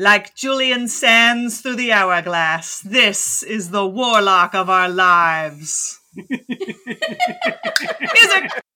Like Julian sands through the hourglass, this is the warlock of our lives.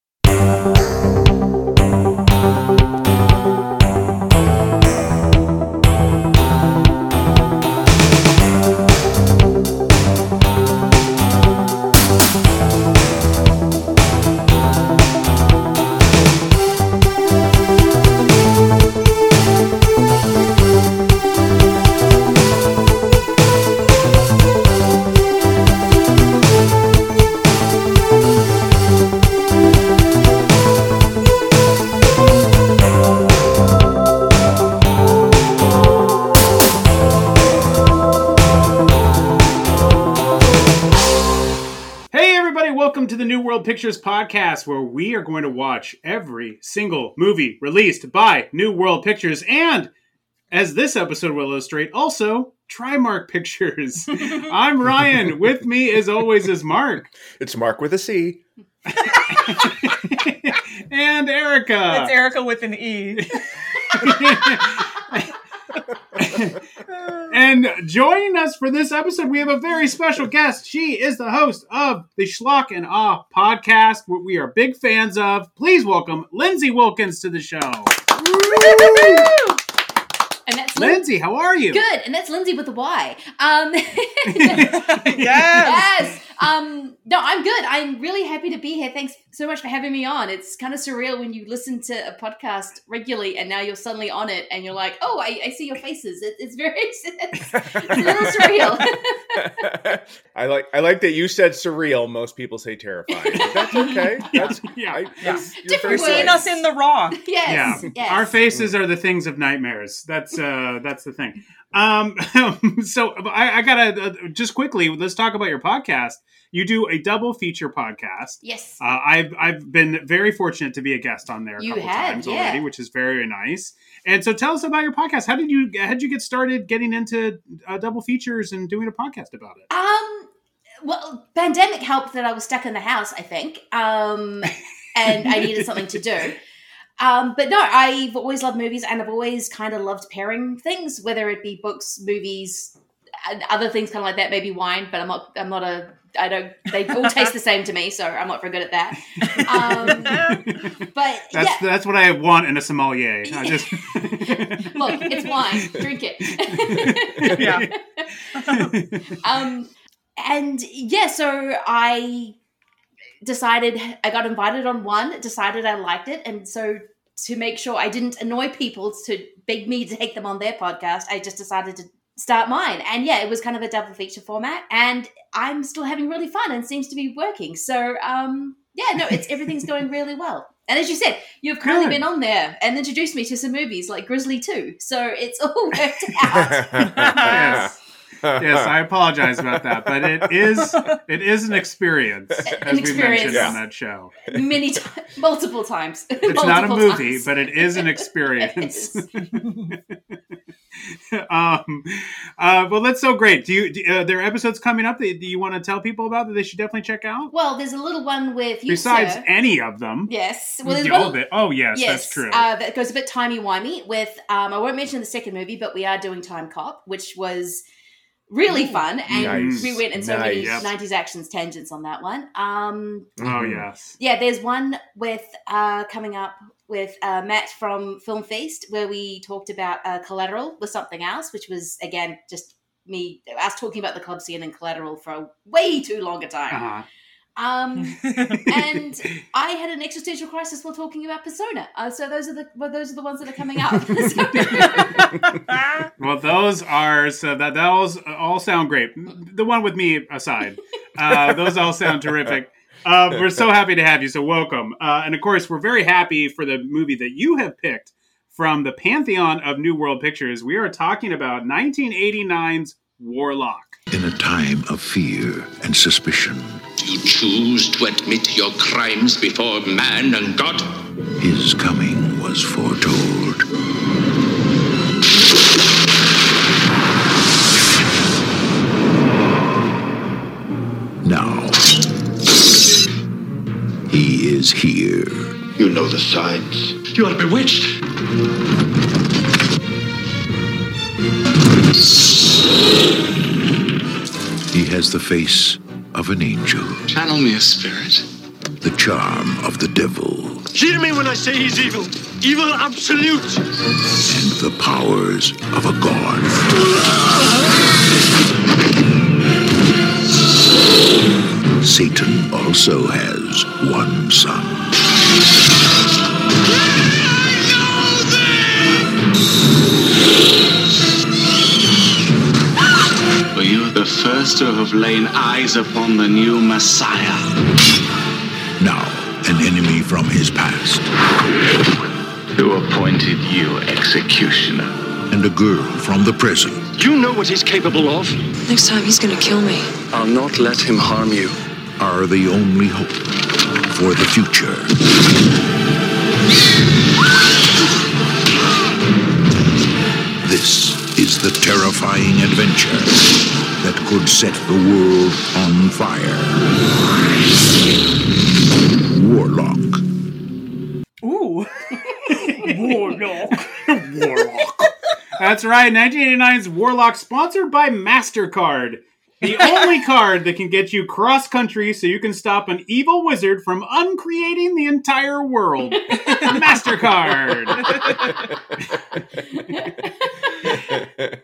World Pictures podcast, where we are going to watch every single movie released by New World Pictures. And as this episode will illustrate, also Trimark Pictures. I'm Ryan. With me, as always, is Mark It's Mark with a C. and Erica. It's Erica with an E. and joining us for this episode, we have a very special guest. She is the host of the Schlock and Awe podcast, what we are big fans of. Please welcome Lindsay Wilkins to the show. And that's Lin- Lindsay, how are you? good. And that's Lindsay with a Y. Um, yes. yes. Um, no, I'm good. I'm really happy to be here. Thanks so much for having me on. It's kind of surreal when you listen to a podcast regularly and now you're suddenly on it and you're like, oh, I, I see your faces. It, it's very, it's, it's a little surreal. I like I like that you said surreal. Most people say terrifying. But that's okay. That's Yeah. I, Yeah. that's- you're Different seeing right. us in the raw. yes. Yeah. Yes. Our faces are the things of nightmares. That's uh that's the thing. Um so I, I gotta uh, just quickly let's talk about your podcast. You do a double feature podcast. Yes. Uh, I've I've been very fortunate to be a guest on there a You couple have, times yeah. already, which is very nice. And so, tell us about your podcast. How did you how did you get started getting into uh, double features and doing a podcast about it? Um, well, pandemic helped that I was stuck in the house, I think. Um, and I needed something to do. Um, but no, I've always loved movies and I've always kind of loved pairing things, whether it be books, movies, and other things kind of like that, maybe wine, but I'm not, I'm not a, I don't, they all taste the same to me, so I'm not very good at that. Um, but That's yeah, that's what I want in a sommelier. I just look, it's wine, drink it. Yeah. um and yeah so i decided i got invited on one decided i liked it and so to make sure i didn't annoy people to beg me to take them on their podcast i just decided to start mine. And yeah it was kind of a double feature format and i'm still having really fun and seems to be working. So um yeah no it's everything's going really well. And as you said you've kindly Good. been on there and introduced me to some movies like grizzly 2 so it's all worked out. Yes. Yes, I apologize about that, but it is it is an experience, as we experience. mentioned on that show. many times, multiple times. It's not a movie, but it is an experience. um, uh, well, that's so great. Do you? Do, uh, there are episodes coming up that do you want to tell people about that they should definitely check out? well, there's a little one with you, Besides sir. any of them, Yes. Well, there's all one. of it. Oh, yes, Yes, that's true. Uh, that goes a bit timey wimey with. Um, I won't mention the second movie, but we are doing Timecop, which was really fun, and Nice. we went in so many Nice. '90s actions tangents on that one. Um, oh, yes. yeah, there's one with uh, coming up with uh, Matt from Film Feast where we talked about uh, Collateral with something else, which was again just me us talking about the club scene and Collateral for a way too long a time. Uh-huh. Um, and I had an existential crisis while talking about Persona. Uh, so those are the well, those are the ones that are coming up. So- Well, those are so that those all sound great. The one with me aside, uh, those all sound terrific. Uh, we're so happy to have you. So welcome, uh, and of course, we're very happy for the movie that you have picked from the pantheon of New World Pictures. We are talking about 1989's Warlock. In a time of fear and suspicion, you choose to admit your crimes before man and God? His coming was foretold. Now, he is here. You know the signs. You are bewitched. He has the face of an angel, Channel me a spirit. the charm of the devil, Hear me when I say he's evil. Evil absolute. and the powers of a god. Satan also has one son. The first to have lain eyes upon the new Messiah. Now, an enemy from his past, Who appointed you executioner? and a girl from the present. Do you know what he's capable of. Next time he's gonna kill me. I'll not let him harm you. are the only hope for the future. This is the terrifying adventure that could set the world on fire. Warlock. Ooh. Warlock. Warlock. That's right. 1989's Warlock, sponsored by MasterCard. The only card that can get you cross country so you can stop an evil wizard from uncreating the entire world. The MasterCard.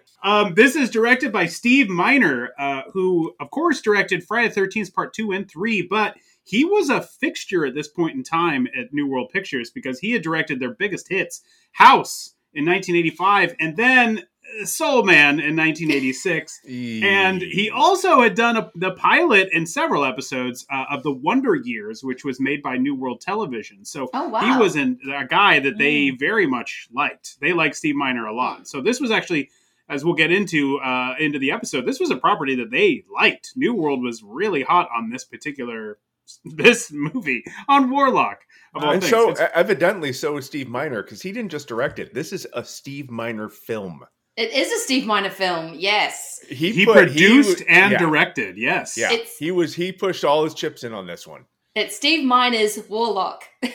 Um, this is directed by Steve Miner, uh, who, of course, directed Friday the 13th Part 2 and 3, but he was a fixture at this point in time at New World Pictures because he had directed their biggest hits, House in 1985, and then Soul Man in 1986. and he also had done a, the pilot and several episodes uh, of The Wonder Years, which was made by New World Television. So Oh, wow. he was an, a guy that they very much liked. They liked Steve Miner a lot. So this was actually, as we'll get into uh, into the episode, this was a property that they liked. New World was really hot on this particular this movie on Warlock. Of all and things. so It's- evidently so is Steve Miner because he didn't just direct it. This is a Steve Miner film. It is a Steve Miner film, yes. He, he put- produced was- and yeah, directed. Yes. Yeah, It's- he was. He pushed all his chips in on this one. It's Steve Miner's Warlock.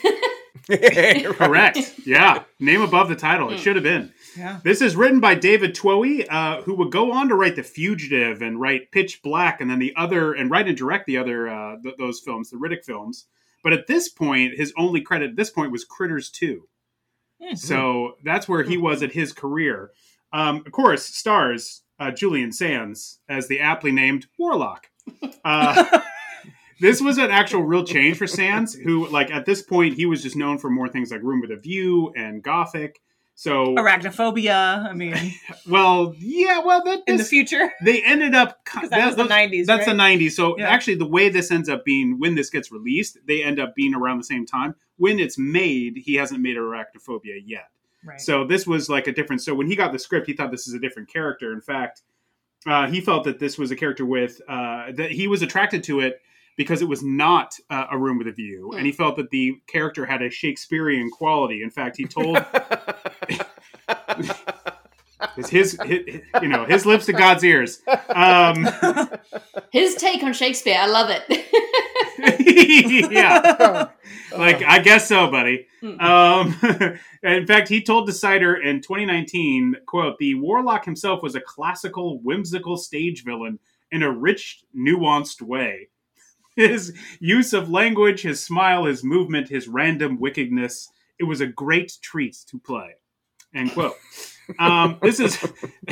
Correct. Yeah. Name above the title. Hmm. It should have been. Yeah. This is written by David Twohy, uh, who would go on to write The Fugitive and write Pitch Black, and then the other, and write and direct the other uh, th- those films, the Riddick films. But at this point, his only credit at this point was Critters Two. Hmm. So that's where he was at his career. Um, of course, stars uh, Julian Sands as the aptly named Warlock. Uh, this was an actual real change for Sands, who, like, at this point, he was just known for more things like Room with a View and Gothic. So, Arachnophobia. I mean, well, yeah, well, that in the future. they ended up that was the 90s, That's the 90s. So Yeah. actually, the way this ends up being when this gets released, they end up being around the same time. When it's made, he hasn't made arachnophobia yet. Right. So this was like a different. So when he got the script, he thought this is a different character. In fact, uh, he felt that this was a character with uh, that he was attracted to it because it was not uh, a room with a view, and he felt that the character had a Shakespearean quality. In fact, he told it's his, his, you know, his lips to God's ears. Um, His take on Shakespeare, I love it. yeah. Like, I guess so, buddy. Um, in fact, he told Decider in 2019, quote, the Warlock himself was a classical, whimsical stage villain in a rich, nuanced way. His use of language, his smile, his movement, his random wickedness, it was a great treat to play. End quote. Um, this is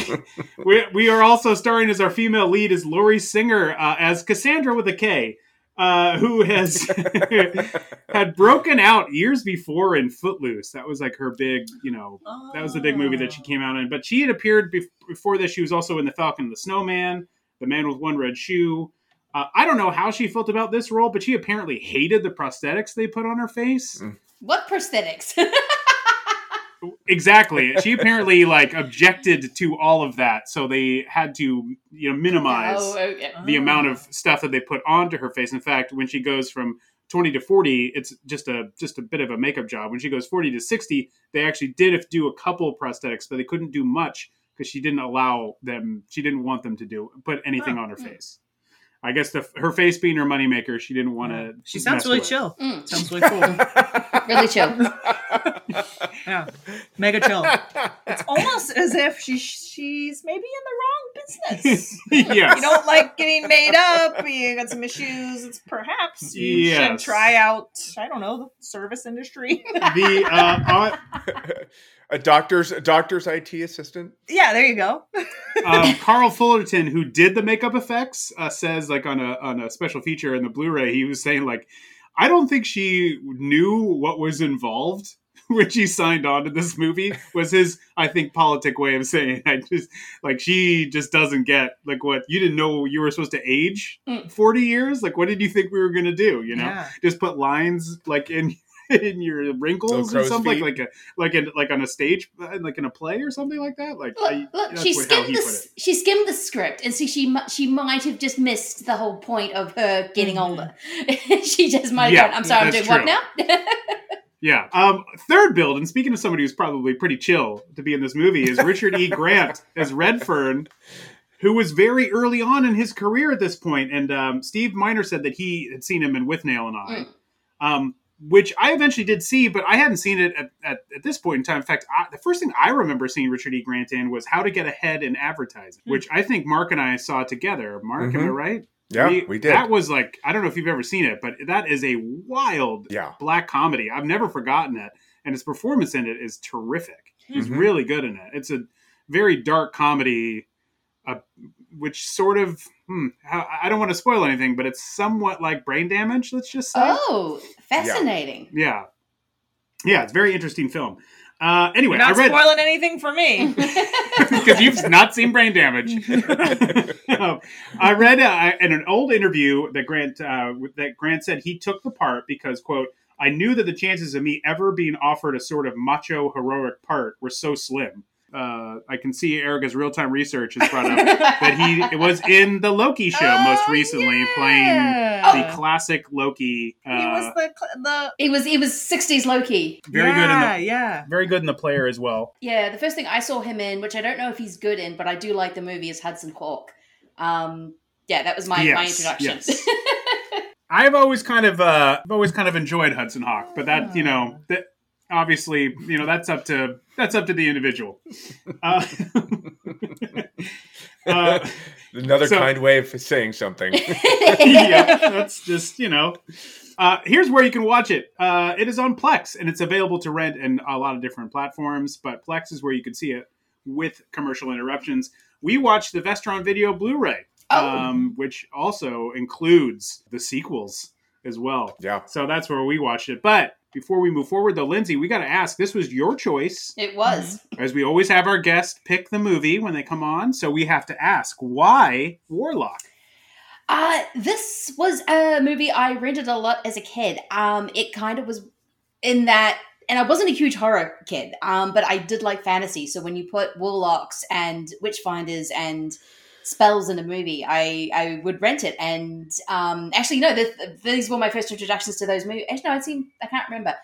we, we are also starring as our female lead is Lori Singer uh, as Cassandra with a K, uh, who has had broken out years before in Footloose. That was like her big, you know, that was the big movie that she came out in. But she had appeared bef- before this. She was also in The Falcon and the Snowman, The Man with One Red Shoe. Uh, I don't know how she felt about this role, but she apparently hated the prosthetics they put on her face. what prosthetics? Exactly. She apparently like objected to all of that, so they had to you know minimize oh, okay. the amount of stuff that they put onto her face. In fact, when she goes from 20 to 40, it's just a just a bit of a makeup job. When she goes 40 to 60, they actually did do a couple prosthetics, but they couldn't do much because she didn't allow them. She didn't want them to do put anything on her hmm. face. I guess the her face being her moneymaker, she didn't want to. She sounds really chill. Mm, Sounds really cool. really chill. Yeah, mega chill. It's almost as if she she's maybe in the wrong business. yes. You don't like getting made up. You got some issues. It's perhaps you Yes. should try out. I don't know the service industry. the uh, a doctor's a doctor's IT assistant. yeah, there you go. um, Carl Fullerton, who did the makeup effects, uh, says like on a on a special feature in the Blu-ray, he was saying like, I don't think she knew what was involved when she signed on to this movie. Was his I think politic way of saying I just like she just doesn't get like what you didn't know you were supposed to age Mm. forty years. Like what did you think we were gonna do? You know, Yeah. just put lines like in. In your wrinkles Little and something feet. like like a like in like on a stage like in a play or something like that like I- Look, look she skimmed the put it. s- she skimmed the script, and see she she might have just missed the whole point of her getting Mhm. older. she just might have Yeah, gone. I'm sorry, I'm that's doing what now? Yeah. Um, third build, and speaking of somebody who's probably pretty chill to be in this movie, is Richard E. Grant as Redfern, who was very early on in his career at this point. And um, Steve Miner said that he had seen him in Withnail and I, um, which I eventually did see, but I hadn't seen it at, at, at this point in time. In fact, I, the first thing I remember seeing Richard E. Grant in was How to Get Ahead in Advertising, which I think Mark and I saw together. Mark, am I Mhm. right? Yeah, we, did. That was like I don't know if you've ever seen it, but that is a wild yeah. black comedy. I've never forgotten it, and his performance in it is terrific. He's Mhm. really good in it. It's a very dark comedy, uh, which sort of hmm, how- I don't want to spoil anything, but it's somewhat like Brain Damage. Let's just say, oh, fascinating. yeah, yeah, it's a very interesting film. Uh, anyway, You're not I read spoiling anything for me. because you've not seen Brain Damage. Um, I read uh, in an old interview that Grant uh, that Grant said he took the part because quote I knew that the chances of me ever being offered a sort of macho heroic part were so slim. Uh, I can see Erica's real time research has brought up that he it was in the Loki show most Oh, recently, yeah. playing the classic Loki. Uh, he was the cl- the It was it was 60s Loki. very yeah, good in the yeah. very good in the player as well. Yeah, the first thing I saw him in, which I don't know if he's good in, but I do like the movie, is Hudson Hawk. Um, yeah, that was my, my Yes, introduction. yes. I've always kind of uh, I've always kind of enjoyed Hudson Hawk, but that you know that obviously you know that's up to that's up to the individual. Uh, uh, Another so- kind way of saying something. yeah, that's just you know. Uh, here's where you can watch it. Uh, it is on Plex, and it's available to rent in a lot of different platforms. But Plex is where you can see it with commercial interruptions. We watched the Vestron Video Blu-ray, Oh. um, which also includes the sequels as well. yeah. So that's where we watched it. But before we move forward, though, Lindsay, we got to ask. This was your choice, it was. as we always have our guest pick the movie when they come on. So we have to ask why Warlock. Uh, this was a movie I rented a lot as a kid. Um, it kind of was in that, and I wasn't a huge horror kid, um, but I did like fantasy. So when you put warlocks and witchfinders and spells in a movie, I I would rent it. And um, actually, no, th- th- these were my first introductions to those movies. Actually, no, I'd seen. I can't remember.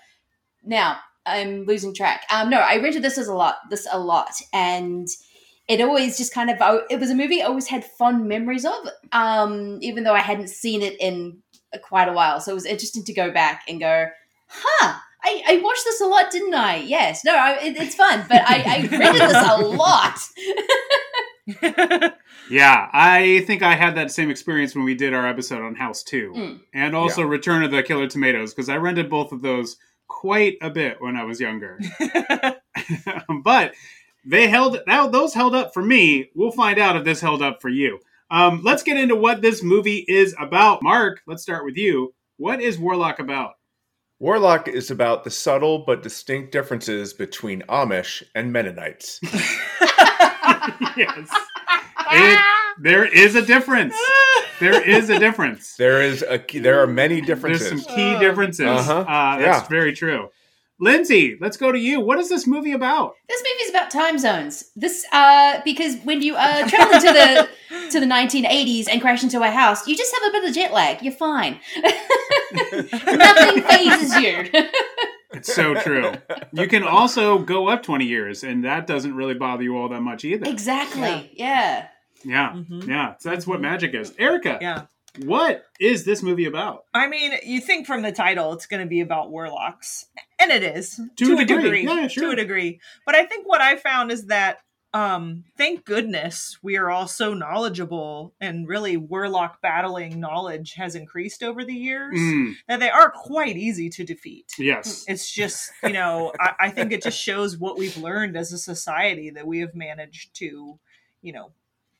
Now I'm losing track. Um, no, I rented this as a lot. This a lot, and it always just kind of it was a movie I always had fond memories of, um, even though I hadn't seen it in quite a while. So it was interesting to go back and go, huh. I, I watched this a lot, didn't I? Yes. No, I, it, it's fun, but I, I rented this a lot. Yeah, I think I had that same experience when we did our episode on House 2 Mm. and also Return of the Killer Tomatoes because I rented both of those quite a bit when I was younger. but they held now those held up for me. We'll find out if this held up for you. Um, let's get into what this movie is about. Mark, let's start with you. What is Warlock about? Warlock is about the subtle but distinct differences between Amish and Mennonites. yes. It, there is a difference. There is a difference. There is a there are many differences. There's differences. some key differences. Uh-huh. Uh, that's Yeah. very true. Lindsay, let's go to you. What is this movie about? This movie is about time zones. This uh because when you uh travel into the to the 1980s and crash into a house, you just have a bit of jet lag. You're fine. Nothing phases you. It's so true. You can also go up 20 years, and that doesn't really bother you all that much either. exactly. Yeah. Yeah, Mhm. yeah. So that's what magic is. Erica, Yeah. what is this movie about? I mean, you think from the title it's going to be about warlocks, and it is To a degree. Yeah, sure. to a degree. But I think what I found is that, um, thank goodness we are all so knowledgeable, and really warlock battling knowledge has increased over the years. Mm, That they are quite easy to defeat. yes. It's just, you know, I, I think it just shows what we've learned as a society that we have managed to, you know,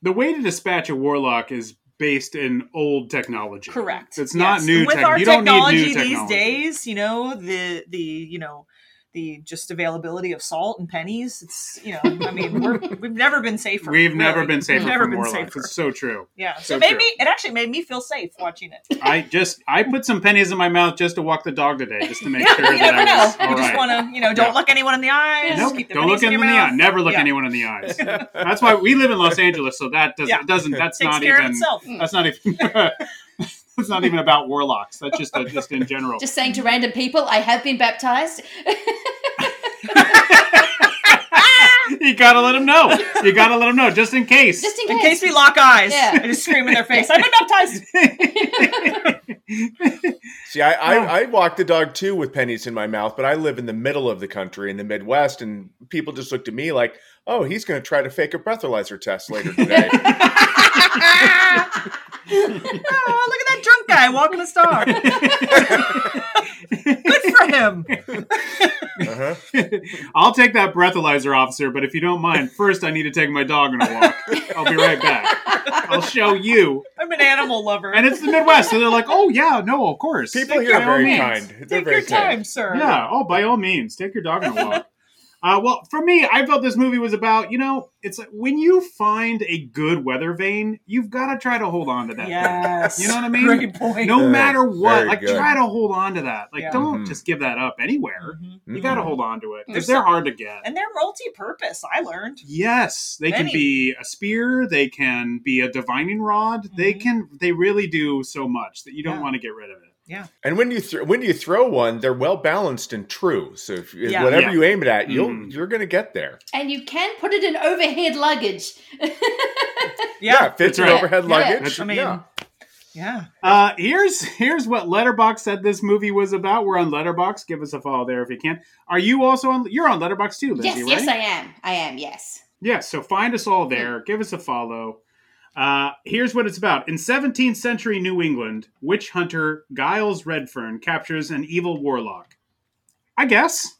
The way to dispatch a warlock is based in old technology. correct. It's not Yes. new With tech- our need technology these days, you know, the the you know the just availability of salt and pennies. It's you know, I mean, we're we've never been safer. We've never been safer We've never been warlocks. safer. It's so true. Yeah, so, so it made true. me. It actually made me feel safe watching it. I just I put some pennies in my mouth just to walk the dog today, just to make Yeah, sure you that never I know. was all You just right. want to, you know, don't Yeah. look anyone in the eyes. Nope, Keep the don't look in in the eye. Never look Yeah. anyone in the eyes. That's why we live in Los Angeles, so that doesn't Yeah. doesn't that's Takes not care even of itself. that's not even that's not even about warlocks. That's just a, just in general. Just saying to random people, I have been baptized. You gotta let them know. You gotta let them know just in case. Just in In case. case we lock eyes, Yeah. I just scream in their face. I've been baptized. See, I, I, I walk the dog too with pennies in my mouth, but I live in the middle of the country in the Midwest, and people just looked at me like, "Oh, he's going to try to fake a breathalyzer test later today." oh, look at that drunk guy walking his dog. Good for him. uh-huh. I'll take that breathalyzer officer, but if you don't mind, first I need to take my dog on a walk. I'll be right back. I'll show you. I'm an animal lover. And it's the Midwest, so they're like, "Oh yeah, no, of course." People Take here are very kind. They're Take very your time, kind. sir. Yeah. Oh, by all means, take your dog on a walk. Uh, well, for me, I felt this movie was about you know, it's like when you find a good weather vane, you've got to try to hold on to that. Yes. You know what I mean? Great point. No Yeah, matter what, very like good. try to hold on to that. Like, Yeah. don't Mhm. just give that up anywhere. Mhm. You got to Mhm. hold on to it because they're hard to get. And they're multi-purpose. I learned. Yes, they can be a spear. They can be a divining rod. They Mhm. can. They really do so much that you don't Yeah. want to get rid of it. And when you th- when you throw one, they're well balanced and true. So if Yeah. whatever Yeah. you aim it at, you'll Mhm. you're going to get there. and you can put it in overhead luggage. Yeah, Yeah. fits in right. overhead Yeah. luggage. I mean, yeah. yeah. Uh, here's here's what Letterboxd said this movie was about. We're on Letterboxd. Give us a follow there if you can. Are you also on? You're on Letterboxd too, Lindsay, yes, right? yes, I am. I am, yes. Yes, so find us all there. Give us a follow. Uh, here's what it's about. In 17th century New England, witch hunter Giles Redfern captures an evil warlock. I guess.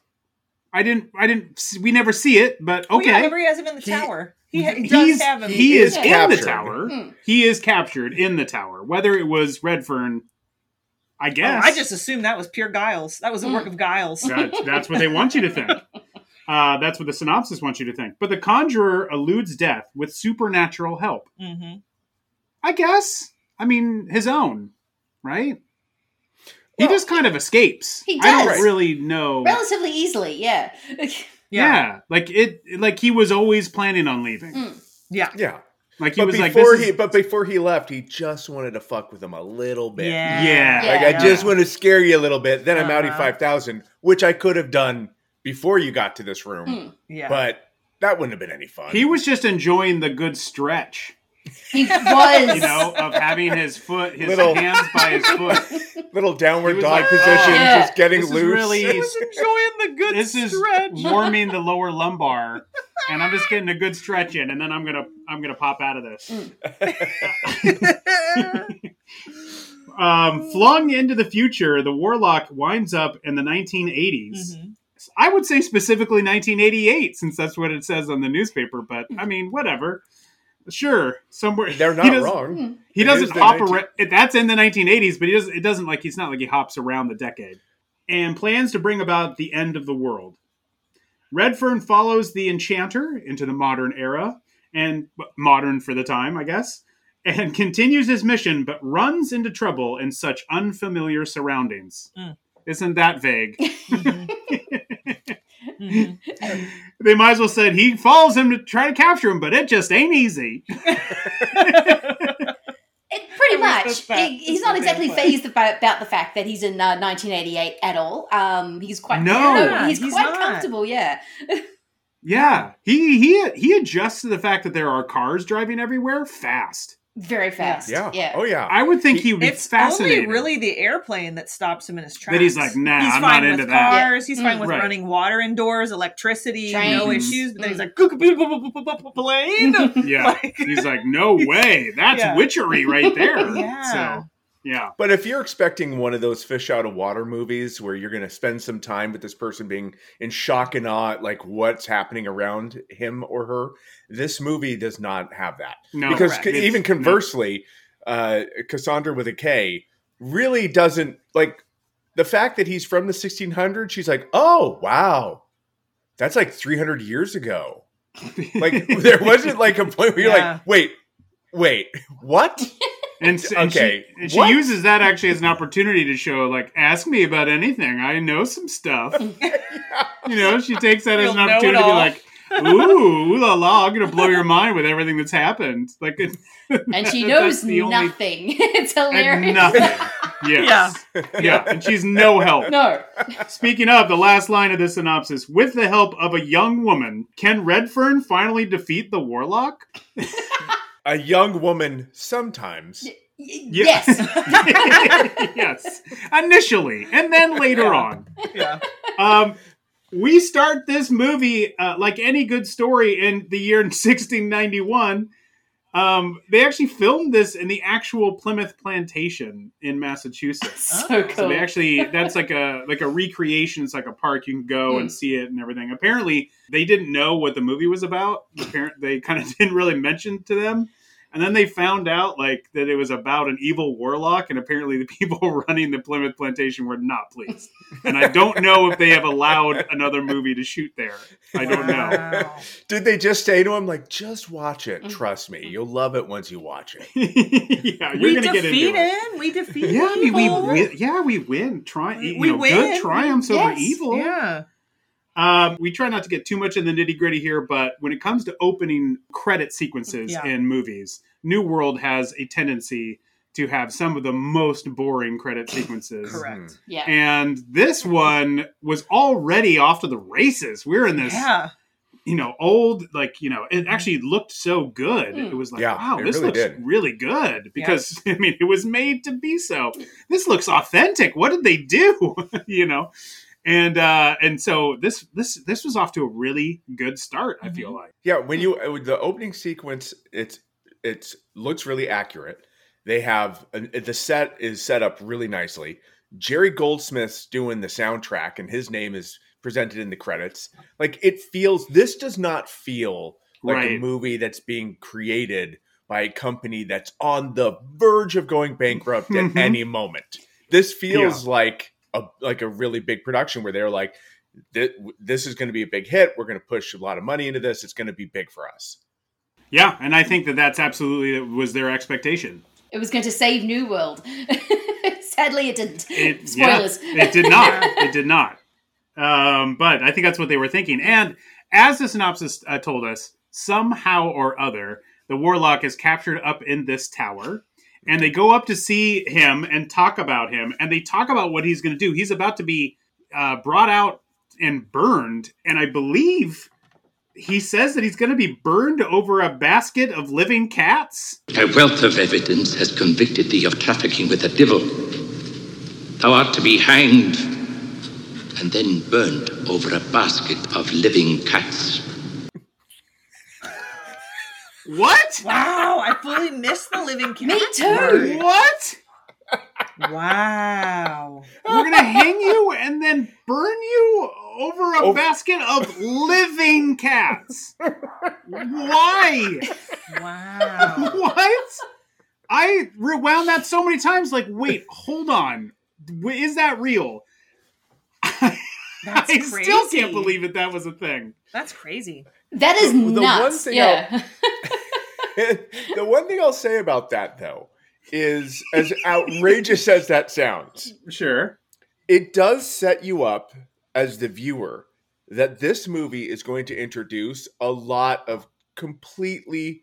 I didn't. I didn't. We never see it, but Oh, yeah, okay. remember he has him in the He- tower. He, ha- he does have him. he is Yeah. in the Captured. tower. Hmm. He is captured in the tower. Whether it was Redfern, I Oh, guess. I just assumed that was pure Giles. That was the work of Giles. That, that's what they want you to think. Uh, that's what the synopsis wants you to think. But the conjurer eludes death with supernatural help. hmm I guess. I mean, his own, right? he just kind of escapes. he I does. don't really know. Relatively easily, yeah. yeah. like it. Like he was always planning on leaving. Mm. Yeah. Yeah. Like he But was like, before this he is- but before he left, he just wanted to fuck with him a little bit. Yeah. Yeah. Like Yeah. I just want to scare you a little bit. Then I'm Audi Uh-huh. 5000, which I could have done before you got to this room, Hmm. Yeah. but that wouldn't have been any fun. he was just enjoying the good stretch, He was. you know, of having his foot, his Little- hands by his foot. little downward was dog like, position, "Oh, Yeah. just getting This is loose. really- I was enjoying the good this is warming the lower lumbar and i'm just getting a good stretch in and then i'm gonna i'm gonna pop out of this um, flung into the future the warlock winds up in the 1980s I would say specifically 1988 since that's what it says on the newspaper but i mean whatever sure somewhere They're he not doesn't- wrong. he doesn't hop 19 around. That's in the 1980s, but he doesn't. It doesn't like he's not like he hops around the decade. And plans to bring about the end of the world. Redfern follows the Enchanter into the modern era, and modern for the time, I guess, and continues his mission, but runs into trouble in such unfamiliar surroundings. Mm. Isn't that vague? Mhm. they might as well said he follows him to try to capture him, but it just ain't easy. It, pretty I much. He- he's not exactly phased about, about the fact that he's in uh, 1988 at all. Um, he's quite No. Yeah, he's, he's quite not. comfortable. Yeah, Yeah, he he he adjusts to the fact that there are cars driving everywhere fast. Very fast. Yeah. Yeah. Oh yeah. I would think he would be It's fascinated. only really the airplane that stops him in his tracks. That he's like, nah, he's I'm fine not with into that. cars. He's fine Mm. with Right. running water indoors, electricity, no issues. But then he's like, plane. yeah. Like- he's like, no way. That's Yeah. witchery right there. Yeah. So, yeah. But if you're expecting one of those fish out of water movies where you're going to spend some time with this person being in shock and awe, at, like what's happening around him or her, this movie does not have that. No. because c- even no. conversely, uh, Cassandra with a K really doesn't like the fact that he's from the 1600s. She's like, oh wow, that's like 300 years ago. Like there wasn't like a point where you're Yeah. like, wait, wait, what? And, s- and Okay, she, and she uses that actually as an opportunity to show, like, ask me about anything. I know some stuff. you know, she takes that as You'll an opportunity to be like, ooh, ooh la la, I'm going to blow your mind with everything that's happened. Like, it, And she knows the only- nothing. it's and hilarious. nothing. Yes. Yeah. And she's no help. No. Speaking of, the last line of the synopsis with the help of a young woman, can Redfern finally defeat the warlock? A young woman sometimes. Y- Yeah. Yes. yes. Initially, and then later Yeah. on. yeah. Um, we start this movie uh, like any good story in the year 1691. Um, they actually filmed this in the actual Plymouth plantation in Massachusetts. so cool. So they actually that's like a like a recreation. It's like a park you can go and see it and everything. Apparently, they didn't know what the movie was about. Apparently, they kind of didn't really mention to them. And then they found out like that it was about an evil warlock, and apparently the people running the Plymouth plantation were not pleased. And I don't know if they have allowed another movie to shoot there. I don't know. Wow. Did they just say to him, like, just watch it? Mm-hmm. Trust me, mm-hmm. you'll love it once you watch it. yeah, you're we gonna get defeat into it. him. We defeat Yeah, I mean, we evil. win. Yeah, we win. Try, We- you we know, win. good triumphs over evil. Yeah. Um, we try not to get too much in the nitty gritty here, but when it comes to opening credit sequences Yeah. in movies, New World has a tendency to have some of the most boring credit sequences. Correct. yeah. And this one was already off to the races. We're in this, Yeah. you know, old, like, you know, it actually looked so good. Mm. It was like, Yeah, wow, this really looks did. really good because, I mean, it was made to be so. This looks authentic. What did they do? you know? And uh and so this this this was off to a really good start, I feel like. Yeah, when you uh, the opening sequence, it's it's looks really accurate. They have the set is set up really nicely. Jerry Goldsmith's doing the soundtrack, and his name is presented in the credits. Like it feels. This does not feel like a movie that's being created by a company that's on the verge of going bankrupt at Mhm. any moment. This feels like a like a really big production where they're like, "This is going to be a big hit. We're going to push a lot of money into this. It's going to be big for us." Yeah, and I think that that's absolutely was their expectation. It was going to save New World. Sadly, it didn't. It, yeah, Spoilers. it did not. It did not. Um, but I think that's what they were thinking. And as the synopsis uh, told us, somehow or other, the warlock is captured up in this tower. And they go up to see him and talk about him. And they talk about what he's going to do. He's about to be uh, brought out and burned. And I believe he says that he's going to be burned over a basket of living cats. A wealth of evidence has convicted thee of trafficking with the devil. Thou art to be hanged and then burned over a basket of living cats. What? Wow. I fully missed the living cat. Me too. What? Wow. We're gonna hang you and then burn you over a Oh. basket of living cats. Why? Wow. What? I rewound that so many times. Like, wait, hold on. Is that real? That's I crazy. still can't believe that that was a thing. That's crazy. That is The- the one nuts. thing yeah. the one thing I'll say about that, though, is as outrageous as that sounds, Sure. it does set you up as the viewer that this movie is going to introduce a lot of completely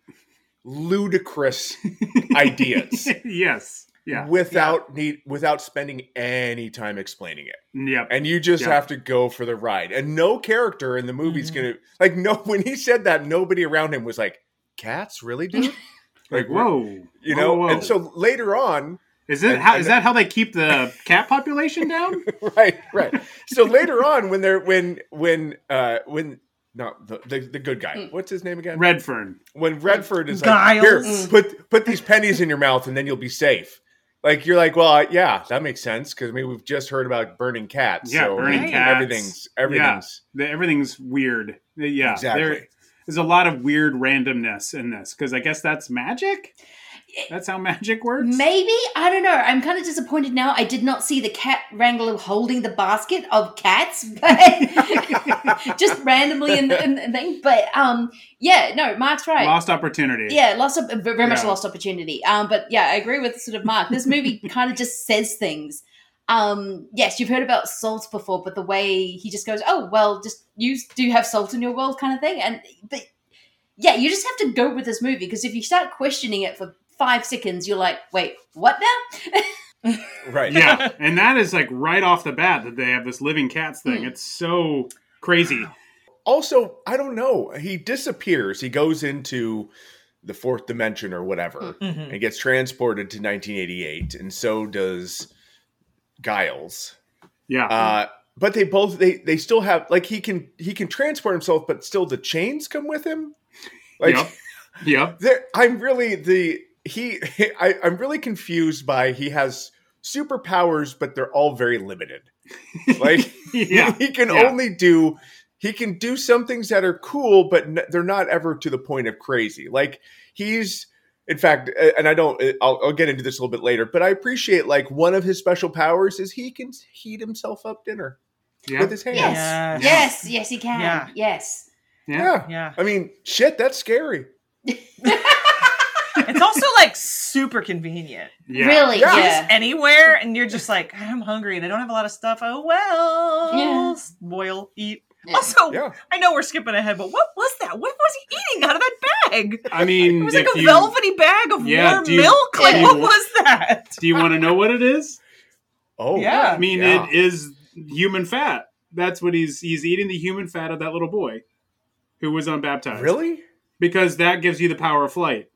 ludicrous ideas yes. Yeah. without need without spending any time explaining it. Yep. And you just Yeah. have to go for the ride. And no character in the movie's Mhm. gonna like no when he said that, nobody around him was like, Cats, really, dude? Like, whoa. You know, Whoa, whoa. and so later on, Is it and- how, and- is that how they keep the cat population down? right, right. So later on, when they're when when uh when no the the, the good guy, what's his name again? Redfern. when Redford is Giles. like, here, Mm. put put these pennies in your mouth, and then you'll be safe. Like you're like, well, yeah, that makes sense because maybe we've just heard about burning cats. Yeah, so burning Right. cats. everything's everything's The, everything's weird. Yeah, exactly. there- there's a lot of weird randomness in this because I guess that's magic. That's how magic works. Maybe I don't know. I'm kind of disappointed now. I did not see the cat wrangler holding the basket of cats, but just randomly in the, in the thing. But um, yeah, no, Mark's right. Lost opportunity. Yeah, lost very much Yeah. lost opportunity. Um, but yeah, I agree with sort of Mark. This movie kind of just says things. Um, yes, you've heard about salt before, but the way he just goes, "Oh, well, just you do have salt in your world," kind of thing. And but yeah, you just have to go with this movie because if you start questioning it for five seconds, you're like, "Wait, what now?" right. yeah, and that is like right off the bat that they have this living cats thing. Hmm. It's so crazy. Also, I don't know. He disappears. He goes into the fourth dimension or whatever, Mhm. and gets transported to 1988, and so does Giles. Yeah, Uh, but they both they they still have like he can he can transport himself, but still the chains come with him. Like yeah, there, I'm really the he. I, I'm really confused by he has superpowers, but they're all very limited. Like Yeah, he can yeah. only do he can do some things that are cool, but n- they're not ever to the point of crazy. Like he's. In fact, uh, and I don't, uh, I'll, I'll get into this a little bit later, but I appreciate like one of his special powers is he can heat himself up dinner yeah. with his hands. Yes, Yes. yes, yes, he can. Yeah. Yes. yeah. Yeah. Yeah. I mean, shit, that's scary. It's also like super convenient. Yeah. Really? Yeah. Yeah. Just anywhere, and you're just like, I'm hungry and I don't have a lot of stuff. Oh well, Yeah. boil, eat. Yeah. Also, Yeah. I know we're skipping ahead, but what was that? What was he eating out of that bag? I mean, It was like a you, velvety bag of Yeah, warm you- milk. Like, Yeah. what was that? Do you want to know what it is? Oh, Yeah. I mean, Yeah. it is human fat. That's what he's he's eating the human fat of that little boy who was unbaptized. Really? Because that gives you the power of flight.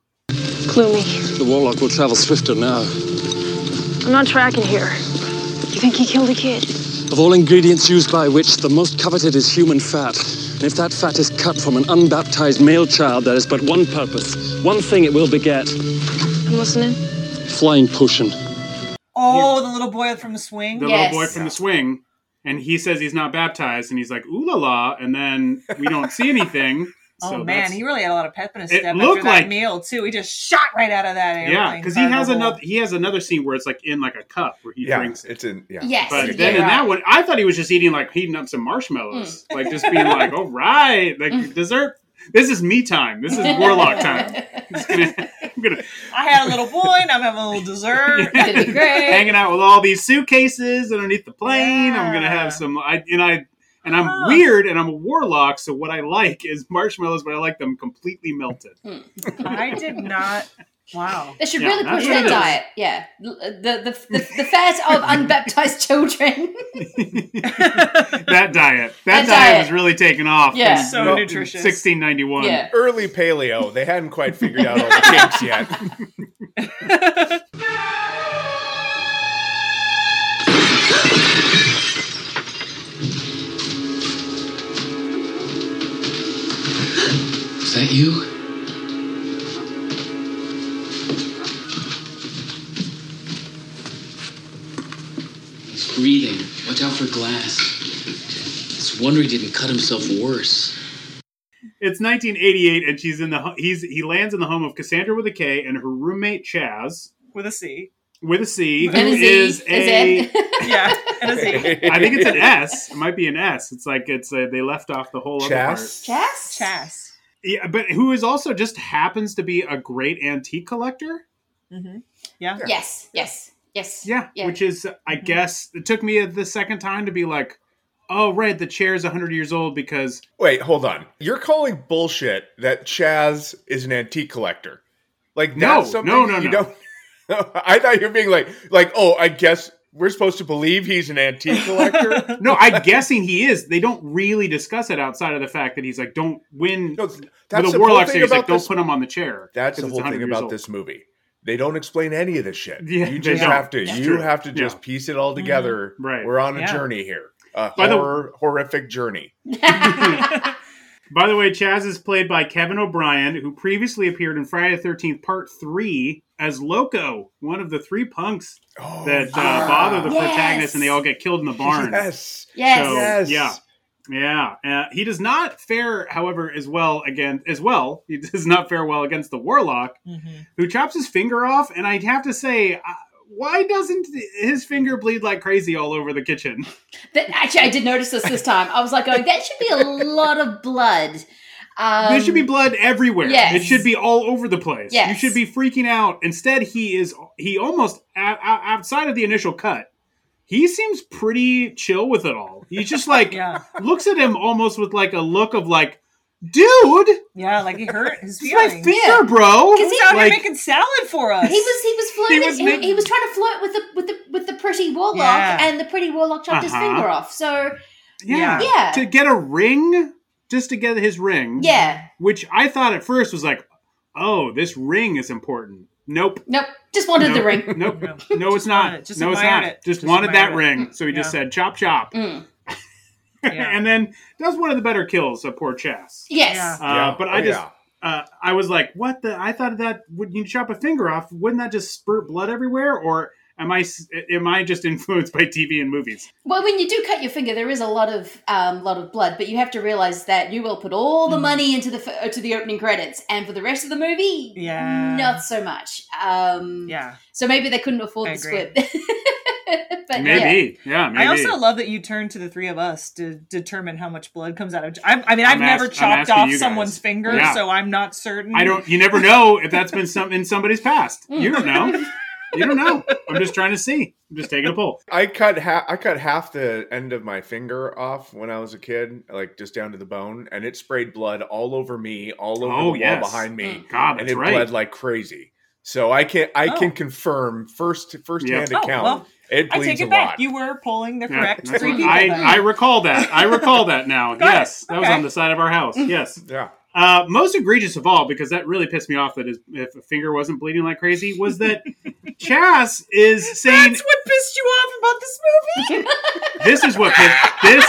Clue me. The warlock will travel swifter now. I'm not tracking here. You think he killed a kid? Of all ingredients used by witch, the most coveted is human fat. And if that fat is cut from an unbaptized male child, there is but one purpose, one thing it will beget I'm listening. flying potion. Oh, the little boy from the swing. The Yes. little boy from the swing, and he says he's not baptized, and he's like, "Ooh la la," and then we don't see anything. Oh so man, he really had a lot of pep in his It step looked after that like- meal too. He just shot right out of that airplane. yeah, because he has another he has another scene where it's like in like a cup where he Yeah, drinks it. it's in. Yeah, Yes. But then in right. that one, I thought he was just eating like heating up some marshmallows, hmm. like just being like, "All right, like mm. dessert. This is me time. This is warlock time. I'm, gonna, I'm gonna I had a little boy, and I'm having a little dessert. It's gonna be great. hanging out with all these suitcases underneath the plane. I'm gonna have some. I and I and I'm Huh. weird and I'm a warlock. So what I like is marshmallows, but I like them completely melted. Hmm. I did not. Wow. They should Yeah, really push what their diet. Yeah, the the the, the fat of unbaptized children. that diet, that, That diet, diet. was really taking off. Yeah. So in nutritious. 1691. yeah. early paleo. They hadn't quite figured out all the kinks yet. That you? He's breathing. Watch out for glass. It's a wonder he didn't cut himself worse. It's 1988, and she's in the he's he lands in the home of Cassandra with a K and her roommate Chaz With a C. with a C, who And a Z. is a Is it? Yeah, and a Z. I think it's an S. It might be an S. It's like it's a, they left off the whole other part. Chas. Chas? Chas. Yeah, but who is also just happens to be a great antique collector. Mm-hmm. Yeah. Yes. Yes. Yes. Yeah, Yeah. which is I guess it took me the second time to be like, oh right, the chair is hundred years old because Wait, hold on. You're calling bullshit that Chaz is an antique collector. Like No, that's no, no, you no. don't. I thought you were being like, like, oh, I guess we're supposed to believe he's an antique collector. No, I'm guessing he is. They don't really discuss it outside of the fact that he's like, don't win. No, that's a the warlock whole thing thing, he's like, don't put him on the chair. That's the whole thing about old. this movie. They don't explain any of this shit. Yeah, you just have to. That's you true. have to just Yeah. piece it all mm-hmm. together. Right. We're on a Yeah. journey here. A By the- horror, horrific journey. By the way, Chaz is played by Kevin O'Brien, who previously appeared in Friday the 13th Part 3 as Loco, one of the three punks Oh, that uh, bother the yes. protagonist and they all get killed in the barn. yes. yes. So, Yes. yeah. Yeah, uh, he does not fare, however, as well again as well. He does not fare well against the warlock, Mhm. who chops his finger off. And I have to say, uh, why doesn't his finger bleed like crazy all over the kitchen? That, actually, I did notice this this time. I was like, going, that should be a lot of blood. Um, there should be blood everywhere. yes. It should be all over the place. Yes. You should be freaking out. Instead, he is he almost o- o- outside of the initial cut. He seems pretty chill with it all. He's just like Yeah. looks at him almost with like a look of like, dude, Yeah, like he hurt his it's my feelings. finger, Yeah. bro. He's out Like, here making salad for us. He was he was flirting. He He was was, making- he was trying to flirt with the with the with the pretty warlock, Yeah. and the pretty warlock chopped his Uh-huh. finger off. So yeah. Yeah. To get a ring, just to get his ring. yeah, Which I thought at first was like, oh, this ring is important. Nope. nope, just wanted the ring. Nope. No. No, it's not. it. Just no, it's not. it. Just, Just wanted that it. ring. So he just said chop chop. Mm. Yeah. and then does one of the better kills of poor Chess. Yes, Yeah. Uh, Yeah. But Oh, I just, yeah. uh, I was like, what the? I thought that when you chop a finger off, wouldn't that just spurt blood everywhere? Or am I, s- am I just influenced by TV and movies? Well, when you do cut your finger, there is a lot of um, lot of blood, but you have to realize that you will put all the Mhm. money into the uh, to the opening credits, and for the rest of the movie, Yeah. not so much. Um, Yeah. So maybe they couldn't afford I the agree. split. but. Maybe. Yeah, maybe. I also love that you turn to the three of us to determine how much blood comes out of. I, I mean, I've I'm never ask- chopped off someone's finger, Yeah. so I'm not certain. I don't. You never know if that's been some in somebody's past. You don't know. You don't know. I'm just trying to see. I'm just taking a poll. I cut half. I cut half the end of my finger off when I was a kid, like just down to the bone, and it sprayed blood all over me, all over Oh, the yes. wall behind me, God, and it right. bled like crazy. So I can I Oh. can confirm first first hand Oh, account. well, it I bleeds take a it back. lot. You were pulling the correct that's three people. I. I recall that. I recall that now. Got it. yes, that was on the side of our house. Yes. yeah. Uh, most egregious of all, because that really pissed me off that his if a finger wasn't bleeding like crazy, was that Chas is saying That's what pissed you off about this movie. this is what pissed, this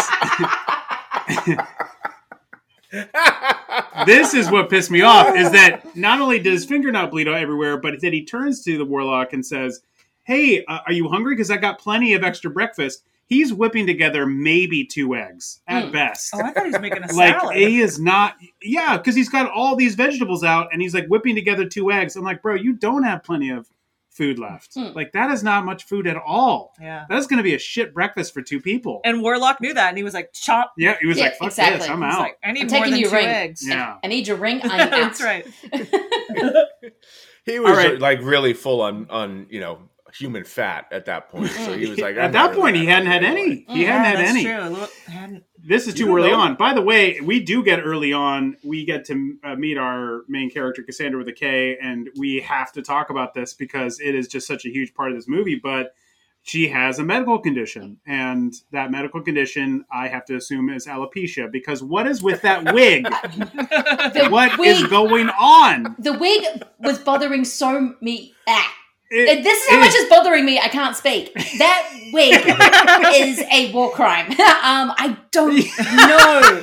this is what pissed me off is that not only does finger not bleed out everywhere, but that he turns to the warlock and says, "Hey, uh, are you hungry? Because I got plenty of extra breakfast." He's whipping together maybe two eggs at Mm. best. oh, I thought he was making a like salad. he is not yeah because he's got all these vegetables out and he's like whipping together two eggs i'm like bro you don't have plenty of food left Hmm. like that is not much food at all yeah. that's gonna be a shit breakfast for two people And Warlock knew that, and he was like, "Chop." yeah he was Yeah, like fuck exactly. this i'm out like, "I need I'm more than your two ring. eggs." yeah I need your ring. I'm out. That's right. He was All right. like really full on on you know human fat at that point. So he was like at I'm that really point he hadn't had any anyway. he hadn't had that's any True. Hadn't- this is too early know. on by the way we do get early on we get to uh, meet our main character cassandra with a k and we have to talk about this because it is just such a huge part of this movie but she has a medical condition and that medical condition i have to assume is alopecia because what is with that wig The What is wig, going on the wig was bothering so me. Ah. It- This is how it much is bothering me. I can't speak. That wig is a war crime. um, I don't know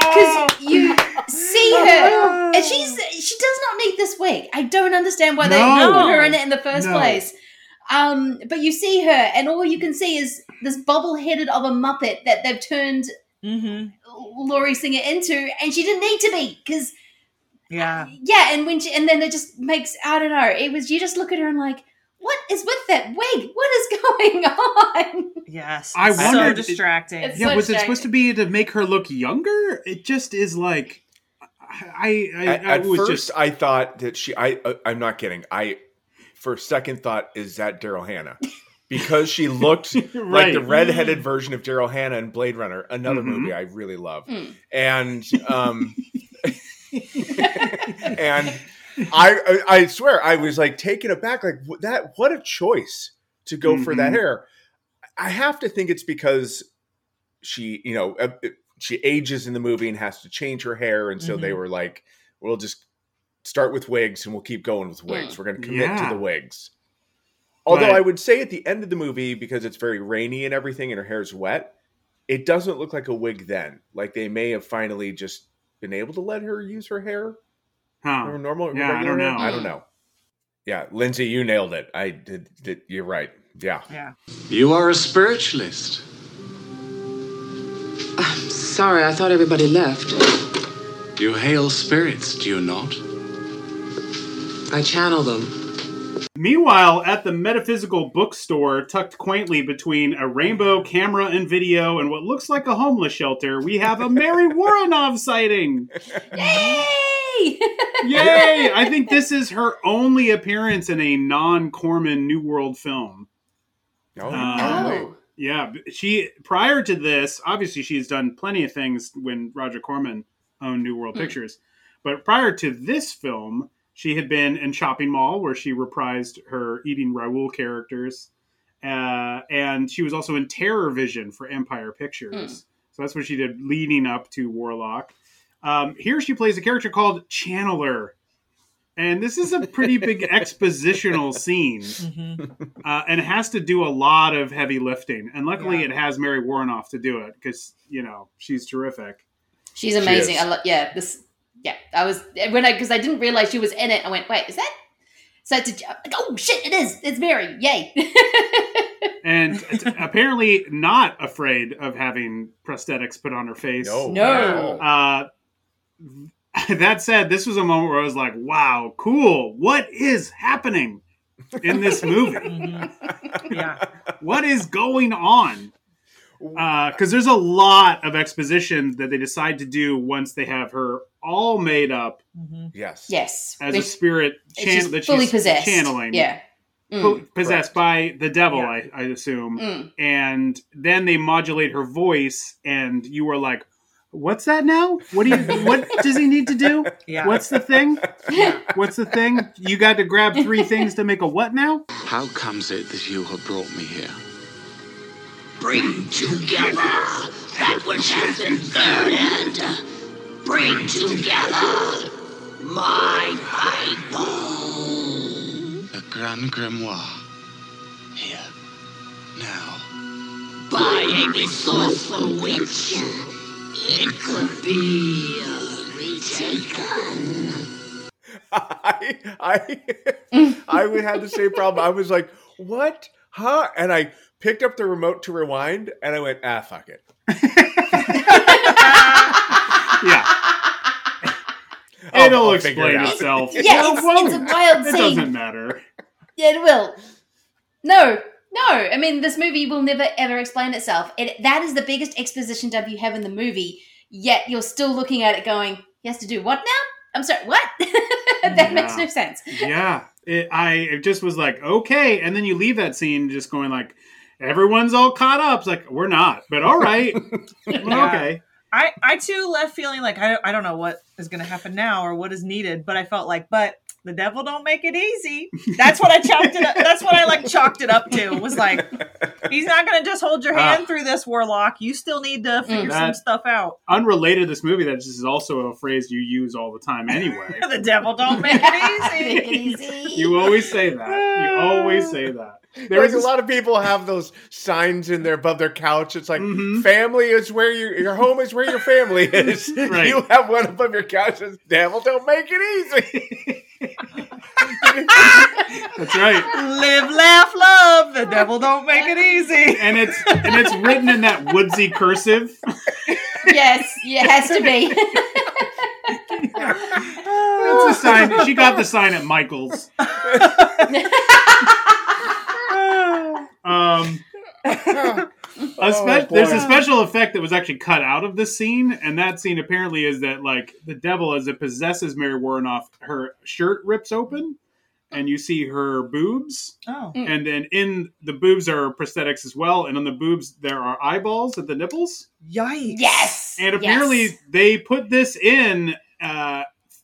because you see her, and she's she does not need this wig. I don't understand why they No. put her in it in the first No. place. Um, but you see her, and all you can see is this bubble-headed of a muppet that they've turned Mhm. Lori Singer into, and she didn't need to be because Yeah. yeah, and when she and then it just makes I don't know. It was you just look at her and like, what is with that wig? What is going on? Yes. I It's so wondered- distracting. It's yeah so was it supposed to be to make her look younger it just is like i i, At, I at was first, just I thought that she. I. Uh, I'm not kidding. I, for second, thought is that Daryl Hannah because she looked like Right. the redheaded version of Daryl Hannah in Blade Runner, another Mhm. movie I really love, Mm. and um, and I, I I swear I was like taken aback. Like what- that, what a choice to go for that Mhm. hair. I have to think it's because she, you know, uh, she ages in the movie and has to change her hair, and so they Mhm. were like, "We'll just start with wigs and we'll keep going with wigs. We're going to commit Yeah. to the wigs." Although But- I would say at the end of the movie, because it's very rainy and everything, and her hair's wet, it doesn't look like a wig. Then, like they may have finally just been able to let her use her hair Huh. or normal. Yeah, I don't hair? know. I don't know. Yeah, Lindsay, you nailed it. I did. did you're right. Yeah. Yeah. You are a spiritualist. I'm sorry, I thought everybody left. You hail spirits, do you not? I channel them. Meanwhile, at the metaphysical bookstore, tucked quaintly between a rainbow camera and video and what looks like a homeless shelter, we have a Mary Woronov sighting. Yay! Yay! I think this is her only appearance in a non-Corman New World film. No, Uh, probably. oh. Yeah, she prior to this, obviously she's done plenty of things when Roger Corman owned New World Hmm. Pictures. But prior to this film, she had been in Shopping Mall where she reprised her eating Raoul characters. Uh, and she was also in TerrorVision for Empire Pictures. So that's what she did leading up to Warlock. Um, here she plays a character called Channeler. And this is a pretty big expositional scene hmm uh, and it has to do a lot of heavy lifting. And luckily, Yeah. it has Mary Woronov to do it because you know she's terrific. She's amazing. is. I lo- yeah, this. Yeah, I was when I because I didn't realize she was in it. I went, wait, is that? So to, like, oh shit, it is. It's Mary. Yay! And apparently, not afraid of having prosthetics put on her face. No. No. Uh, that said, this was a moment where I was like, "Wow, cool! What is happening in this movie? hmm Yeah. what is going on?" Because there's a lot of exposition that they decide to do once they have her all made up hmm Yes. yes, as a Which- spirit she's chan- that fully she's possessed. channeling. Yeah. Mm. Po- possessed by the devil, Yeah. I, I assume. Mm. And then they modulate her voice, and you are like, "What's that now? What do you? what does he need to do? Yeah. What's the thing? What's the thing? You got to grab three things to make a what now? How comes it that you have brought me here? Bring together that which has been burdened. Bring together my people. The Grand Grimoire. Here. Now. By a resourceful witch, it could be retaken. I I I had the same problem. I was like, "What? Huh?" And I picked up the remote to rewind, and I went, "Ah, fuck it." Yeah, I'll- it'll I'll figure it explain itself. Yeah, It it's, won't. it's a wild scene. It doesn't matter. Yeah, it will. No, no. I mean, this movie will never ever explain itself. It, that is the biggest exposition dump you have in the movie. Yet you're still looking at it, going, "He has to do what now?" I'm sorry, what? that makes no sense. yeah it, i it just was like okay and then you leave that scene just going like everyone's all caught up it's like we're not but all right Yeah. okay I, I too left feeling like I, I don't know what is going to happen now or what is needed, but I felt like, but the devil don't make it easy. That's what I chalked it up. That's what I like chalked it up to. Was like, he's not going to just hold your hand Ah. through this warlock. You still need to figure some stuff out. unrelated to this movie that just is also a phrase you use all the time anyway the devil don't make it easy. Make it easy. you always say that you always say that there Like a lot of people have those signs in there above their couch. It's like Mhm. family is where your your home is where your family is. Right. You have one above your couch. Says, "Devil, don't make it easy." that's right Live, laugh, love. The devil don't make it easy. and it's and it's written in that woodsy cursive yes, it has to be. it's a sign she got the sign at michael's um A Oh, there's a special effect that was actually cut out of the scene, and that scene apparently is that like the devil, as it possesses Mary Woronov, her shirt rips open, and you see her boobs, Oh. and then in the boobs are prosthetics as well, and on the boobs there are eyeballs at the nipples, Yikes. yes. and apparently yes. they put this in uh,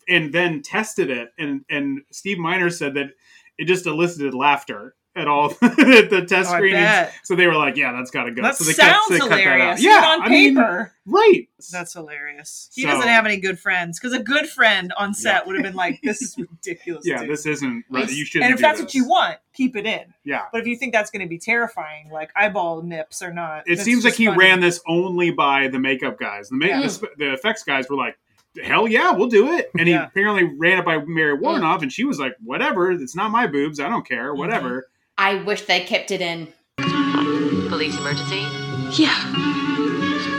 and then tested it, and and Steve Miner said that it just elicited laughter at all the test Oh, screenings. So they were like, "Yeah, that's got to go." That so they sounds cut, they cut that hilarious. out. Yeah, on I mean, paper. right. That's hilarious. He So- doesn't have any good friends because a good friend on set would have been like, "This is ridiculous." Yeah, dude." this isn't right. You shouldn't. and if that's this. what you want, keep it in. yeah. But if you think that's going to be terrifying, like eyeball nips or not, It seems like he funny. ran this only by the makeup guys. The, ma- Yeah. the, sp- the effects guys were like, "Hell yeah, we'll do it." And Yeah. he apparently ran it by Mary Woronov, and she was like, "Whatever, it's not my boobs. I don't care. Mm-hmm. Whatever." I wish they kept it in. Police emergency? Yeah.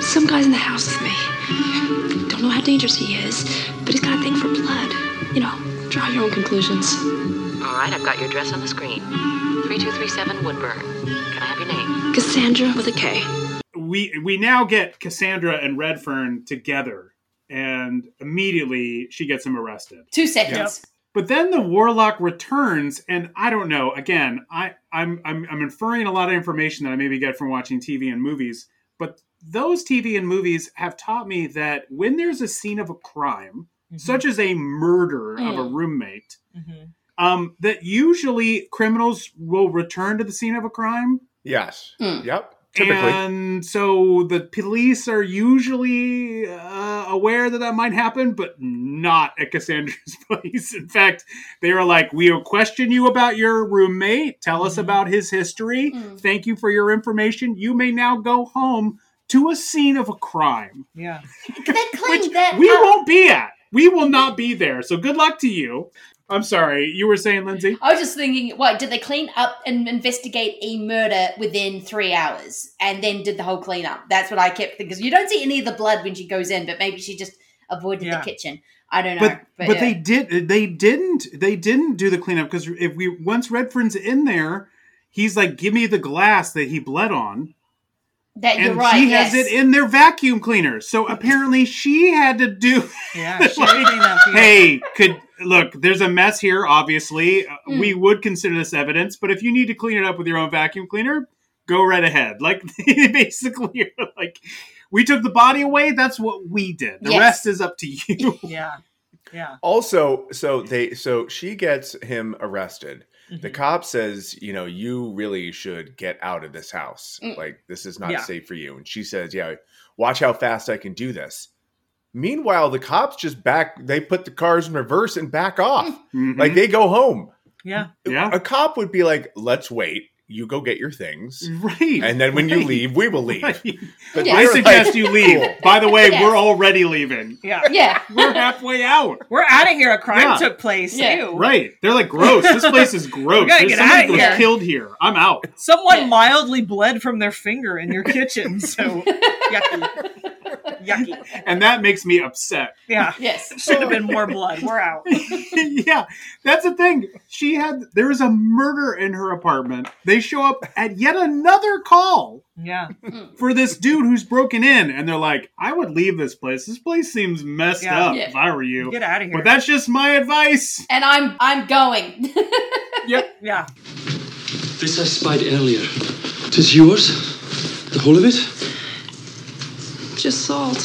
Some guy's in the house with me. Don't know how dangerous he is, but he's got a thing for blood. You know, draw your own conclusions. All right, I've got your address on the screen. 3237 Woodburn. Can I have your name? Cassandra with a K. We we now get Cassandra and Redferne together, and immediately she gets him arrested. Two seconds. But then the warlock returns, and I don't know. Again, I, I'm, I'm I'm inferring a lot of information that I maybe get from watching TV and movies. But those TV and movies have taught me that when there's a scene of a crime, such as a murder of a Mm. roommate, Mhm. um, that usually criminals will return to the scene of a crime. Yes. Mm. Yep. Typically. And so the police are usually uh, aware that that might happen, but not at Cassandra's place. In fact, they are like, We will question you about your roommate. Tell us about his history. Mm. Thank you for your information. You may now go home to a scene of a crime, Yeah. They cleaned that we up. won't be at. We will not be there. So good luck to you. I'm sorry. You were saying, Lindsay? I was just thinking, what did they clean up and investigate a murder within three hours, and then did the whole cleanup? That's what I kept thinking. Because you don't see any of the blood when she goes in, but maybe she just avoided Yeah. the kitchen. I don't know, but but, but yeah. they did they didn't they didn't do the cleanup because if we once Redferne's in there, he's like, "Give me the glass that he bled on," that you're and right. she yes. has it in their vacuum cleaner. So apparently, she had to do. Yeah. She cleaned up here. hey, could look? There's a mess here. Obviously, Uh, Mm. we would consider this evidence, but if you need to clean it up with your own vacuum cleaner, go right ahead. Like they basically, like we took the body away. That's what we did. The Yes. rest is up to you. Yeah. Yeah. Also, so they so she gets him arrested. The Mhm. cop says, you know, you really should get out of this house. Mm. Like this is not Yeah. safe for you. And she says, yeah, watch how fast I can do this. Meanwhile, the cops just back they put the cars in reverse and back off. Mhm. Like they go home. Yeah. yeah, A cop would be like, "Let's wait. You go get your things, right. and then when you leave, we will leave." Right. But Yeah. I suggest like, you leave. "Cool." By the way, Yes. we're already leaving. Yeah. yeah. We're halfway out. We're out of here. A crime Yeah. took place. Yeah. Ew. Right. They're like, gross. This place is gross. We gotta There's get somebody outta was here. killed here. I'm out. Someone Yeah. mildly bled from their finger in your kitchen. So yucky. yucky. And that makes me upset. Yeah. Yes. Should have been more blood. We're out. yeah, that's the thing. She had there is a murder in her apartment. They show up at yet another call Yeah. Hmm. for this dude who's broken in, and they're like, "I would leave this place. This place seems messed Yeah. up. Yeah. If I were you." Get out of here. But that's just my advice. And I'm I'm going. Yep. yeah. This I spied earlier. Tis yours? The whole of it? Just salt.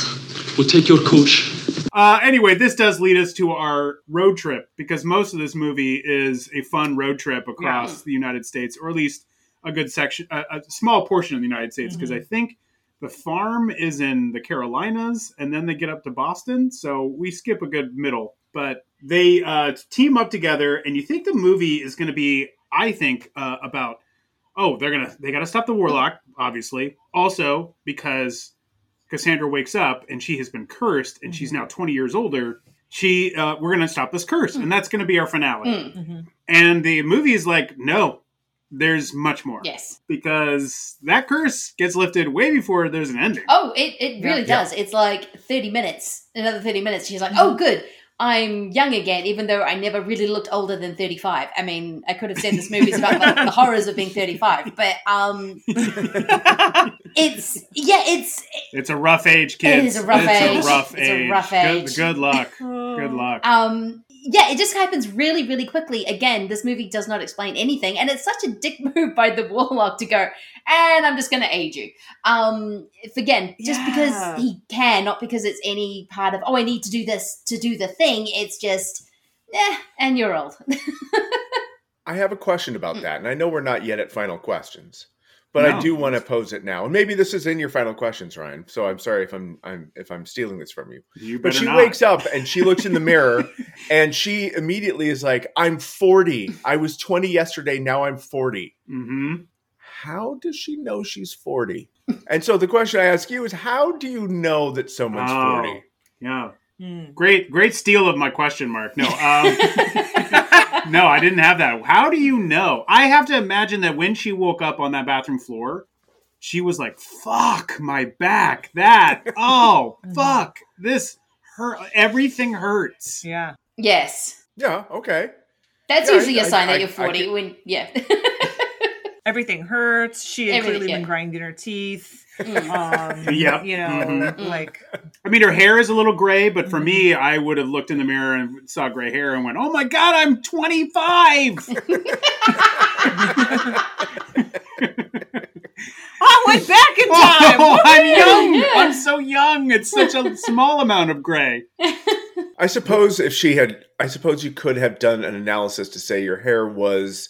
We'll take your coach. Uh, anyway, this does lead us to our road trip because most of this movie is a fun road trip across the United States, or at least a good section, a, a small portion of the United States. Because I think the farm is in the Carolinas, and then they get up to Boston, so we skip a good middle. But they uh, team up together, and you think the movie is going to be, I think, uh, about oh, they're gonna they got to stop the warlock, obviously. Also because Cassandra wakes up and she has been cursed, and she's now twenty years older. She, uh, we're gonna stop this curse, and that's gonna be our finale. Mm. Mm-hmm. And the movie is like, no, there's much more yes. because that curse gets lifted way before there's an ending. Oh, it, it really Yeah. does. It's like 30 minutes, another 30 minutes. She's like, Mm-hmm. oh, good. I'm young again, even though I never really looked older than 35. I mean, I could have said this movie's about the, the horrors of being 35, but um, it's, yeah, it's, It's a rough age, kids. is a rough it's age. A rough It's a age. rough Good- age. Good, luck. Good luck. um, yeah, it just happens really, really quickly. Again, this movie does not explain anything, and it's such a dick move by the warlock to go, and I'm just going to aid you. Um, if- again, just Yeah. because he can, not because it's any part of, oh, I need to do this to do the thing. It's just, eh, and you're old. I have a question about that, and I know we're not yet at final questions, but No. I do want to pose it now. And maybe this is in your final questions, Ryan. So I'm sorry if I'm, I'm if I'm stealing this from you. You But she not. wakes up and she looks in the mirror and she immediately is like, "I'm 40. I was 20 yesterday. Now I'm 40." hmm How does she know she's 40? And so the question I ask you is, how do you know that someone's Oh, 40? Yeah. Hmm. Great, great steal of my question mark. No, um, no, I didn't have that. How do you know? I have to imagine that when she woke up on that bathroom floor, she was like, "Fuck my back! That oh mm-hmm. fuck this hurt! Everything hurts." Yeah. yes. Yeah. Okay. That's Yeah, usually I- a sign I- that you're 40 can- when, yeah. Everything hurts. She had Everything, clearly yeah. been grinding her teeth. Um, Yep. You know, Mhm. like I mean, her hair is a little gray, but for me, I would have looked in the mirror and saw gray hair and went, "Oh my god, I'm 25." I went back in time. Oh, I'm young. Yeah. I'm so young. It's such a small amount of gray. I suppose if she had, I suppose you could have done an analysis to say your hair was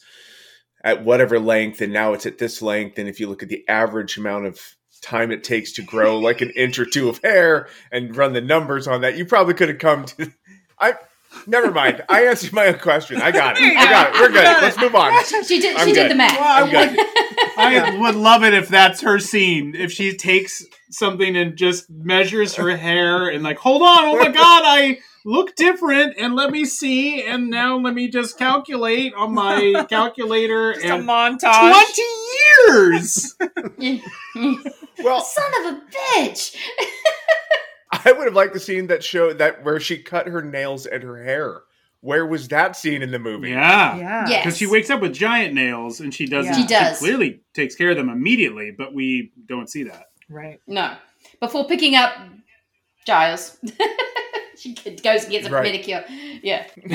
at whatever length and now it's at this length. And if you look at the average amount of time it takes to grow like an inch or two of hair and run the numbers on that, you probably could have come to. I never mind. I answered my own question. I got it. I got it. We're good. Let's move on. She did. I'm she did the math. I'm good. I would love it if that's her scene. If she takes something and just measures her hair and like, hold on, oh my god, I look different, and let me see, and now let me just calculate on my calculator just a and montage. twenty years. Well, Son of a bitch. I would have liked the scene that showed that where she cut her nails and her hair. Where was that scene in the movie? Yeah. Yeah. Yeah. Because she wakes up with giant nails and she doesn't. Yeah. She does. clearly takes care of them immediately, but we don't see that. Right. No. Before picking up Giles, she goes and gets a Right. pedicure. Yeah.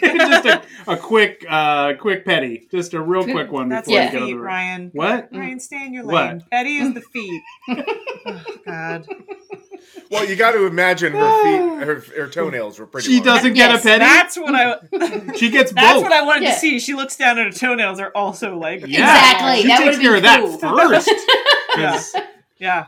just a, a quick, uh, quick petty, just a real quick one That's before the we get on feet, the. Ryan. What? Ryan, stay in your What? lane. Petty is the feet. oh, God. Well, you got to imagine her feet, her, her toenails were pretty. She long. doesn't Yes, get a petty. That's what I. she gets That's both. what I wanted Yeah. to see. She looks down at her toenails are also like Yeah. Exactly. She that takes would've care been of cool. that first. Yeah. 'Cause- Yeah.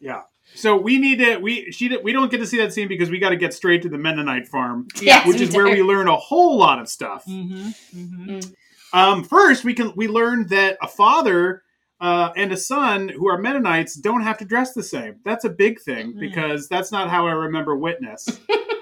yeah. So we need to we she we don't get to see that scene because we got to get straight to the Mennonite farm, Yes, which we is where we learn a whole lot of stuff. Mm-hmm. Mm-hmm. Um, first, we can we learned that a father uh, and a son who are Mennonites don't have to dress the same. That's a big thing Mm. because that's not how I remember Witness.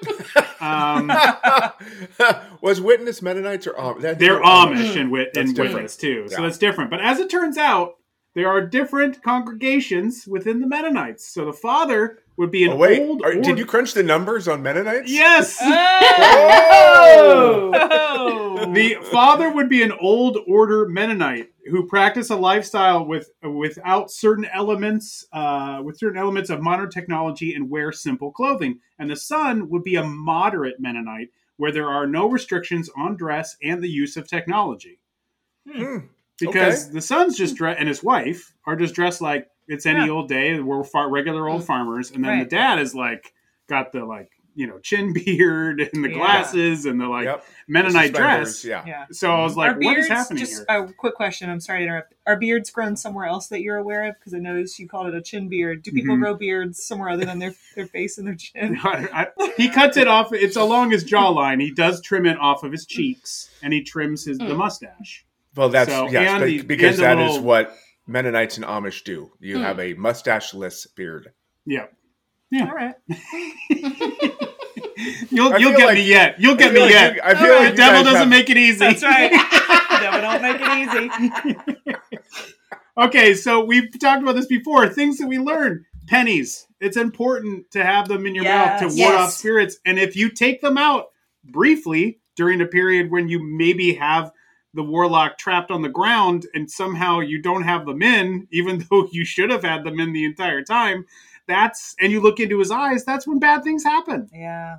um, was Witness Mennonites or Am- they're Amish and, wit- That's. Witness too, so that's different. But as it turns out, there are different congregations within the Mennonites. So the father would be an Oh, wait, old. are- did you crunch the numbers on Mennonites? Yes. Oh! Oh! the father would be an old order Mennonite who practiced a lifestyle with without certain elements, uh, with certain elements of modern technology and wear simple clothing. And the son would be a moderate Mennonite where there are no restrictions on dress and the use of technology. Hmm. Because Okay. the son's just dressed, and his wife are just dressed like it's any Yeah. old day. We're far, regular old farmers, and then Right. the dad is like got the like you know chin beard and the Yeah. glasses and the like Yep. Mennonite The dress. Yeah. Yeah. So I was like, Are what is happening just here? a quick question? I'm sorry to interrupt. Are beards grown somewhere else that you're aware of? Because I noticed you called it a chin beard. Do people Mhm. grow beards somewhere other than their their face and their chin? I- I- he cuts it off. It's along his jawline. He does trim it off of his cheeks, and he trims his the Mm. mustache. Well, that's So, yes, but- the- because and the that is what Mennonites and Amish do. You Hmm. have a mustacheless beard. Yeah, All right. you'll you'll get like- me yet. You'll get me like yet. you- I feel All like the devil doesn't have- make it easy. That's right. Devil don't make it easy. okay, so we've talked about this before. Things that we learn. Pennies. It's important to have them in your mouth to Yes. ward Yes. off spirits. And if you take them out briefly during a period when you maybe have the warlock trapped on the ground and somehow you don't have them in, even though you should have had them in the entire time, that's and you look into his eyes, that's when bad things happen. Yeah.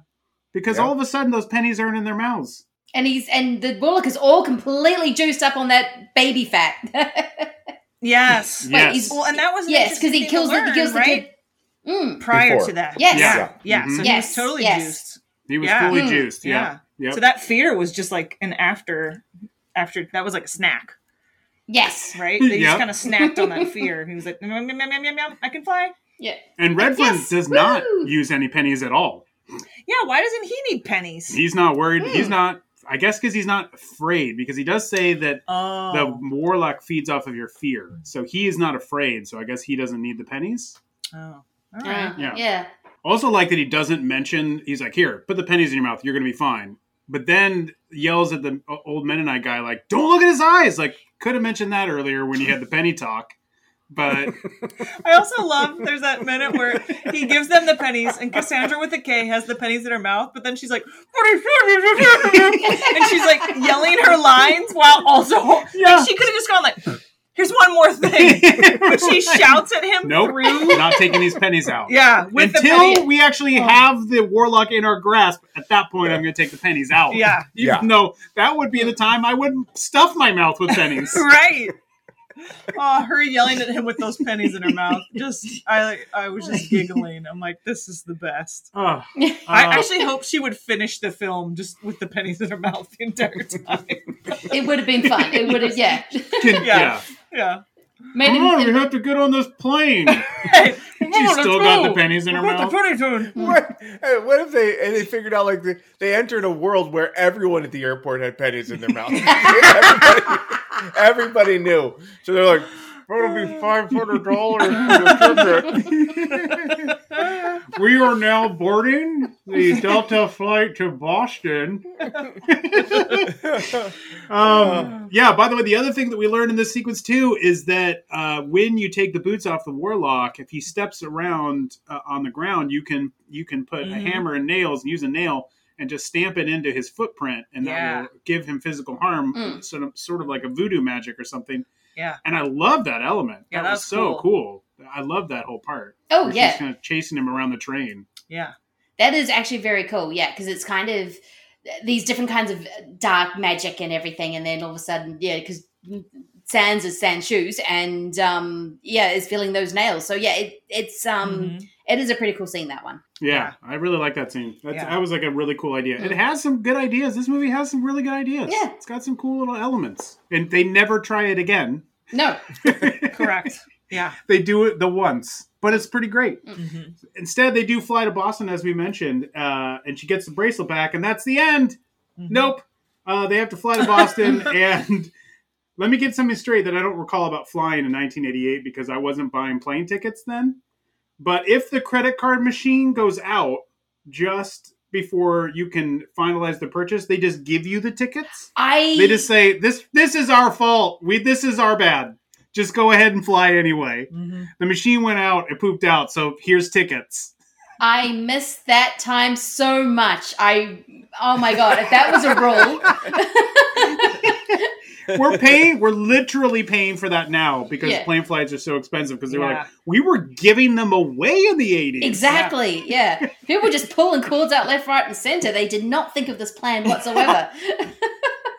because Yeah. all of a sudden those pennies aren't in their mouths. And he's and the Warlock is all completely juiced up on that baby fat. Yes. Wait, he's- Well, and that was an yes, because he kills thing the he kills the kid. Mm. prior Before. to that. Yes. Yeah. Yeah. Yeah. Mhm. So he Yes, was totally yes. juiced. He was Yeah. fully Mm. juiced. Yeah. Yep. So that fear was just like an after after that was like a snack, Yes. right? They Yep. just kind of snacked on that fear. He was like, "Yum, yum, yum, yum, yum, yum, I can fly. Yeah. and Redferne Yes, does not use any pennies at all. Yeah, why doesn't he need pennies? He's not worried. He's Hmm. not. I guess because he's not afraid. Because he does say that oh. the warlock feeds off of your fear, so he is not afraid. So I guess he doesn't need the pennies. oh. All Uh, right. Yeah. yeah. Also, like that he doesn't mention. He's like, "Here, put the pennies in your mouth. You're gonna be fine." But then yells at the old Mennonite guy, like, "Don't look at his eyes." Like, could have mentioned that earlier when you had the penny talk. But I also love there's that minute where he gives them the pennies and Cassandra with a K has the pennies in her mouth, but then she's like and she's like yelling her lines while also Yeah. like she could have just gone like here's one more thing. But she shouts at him nope, through not taking these pennies out. Yeah, with Until penny. we actually Oh. have the warlock in our grasp, at that point, I'm going to take the pennies out. Yeah. Even Yeah. though that would be the time I wouldn't stuff my mouth with pennies. right. Oh, her yelling at him with those pennies in her mouth. Just I I was just giggling. I'm like, this is the best. Ugh. I Uh, actually hope she would finish the film just with the pennies in her mouth the entire time. It would have been fun. It would have, yeah. can- Yeah. yeah. Yeah. Made Come on, we have to get on this plane. Hey, She's still got the pennies in her Put the mouth. pennies. Mm. What, hey, what if they and they figured out like they, they entered a world where everyone at the airport had pennies in their mouth. everybody, everybody knew, so they're like, "It'll be five hundred dollars for the ticket." we are now boarding the Delta flight to Boston. um, yeah. By the way, the other thing that we learned in this sequence too is that uh, when you take the boots off the warlock, if he steps around uh, on the ground, you can you can put a Mhm. hammer and nails and use a nail and just stamp it into his footprint, and Yeah. that will give him physical harm, Mm. sort of sort of like a voodoo magic or something. Yeah. And I love that element. Yeah, that was that's so cool. cool. I love that whole part. Oh, yeah. she's kind of chasing him around the train. Yeah. that is actually very cool. Yeah, because it's kind of these different kinds of dark magic and everything, and then all of a sudden, yeah, because Sands is Sans shoes, and um, yeah, is feeling those nails. So yeah, it, it's um, Mhm. it is a pretty cool scene that one. Yeah, I really like that scene. That's, Yeah. That was like a really cool idea. It Mm. has some good ideas. This movie has some really good ideas. Yeah. It's got some cool little elements. And they never try it again. No, Correct. Yeah. They do it the once, but it's pretty great. Mhm. Instead, they do fly to Boston, as we mentioned, uh, and she gets the bracelet back, and that's the end. Mhm. Nope. Uh, they have to fly to Boston, and let me get something straight that I don't recall about flying in 1988 because I wasn't buying plane tickets then. But if the credit card machine goes out just before you can finalize the purchase, they just give you the tickets. I They just say this this is our fault. We this is our bad. Just go ahead and fly anyway. Mhm. The machine went out, it pooped out, so here's tickets. I miss that time so much. I oh my god, if that was a rule, We're paying, we're literally paying for that now because Yeah. plane flights are so expensive because they were Yeah. like, we were giving them away in the 80s. exactly. Yeah, people were just pulling cords out left, right, and center. They did not think of this plan whatsoever.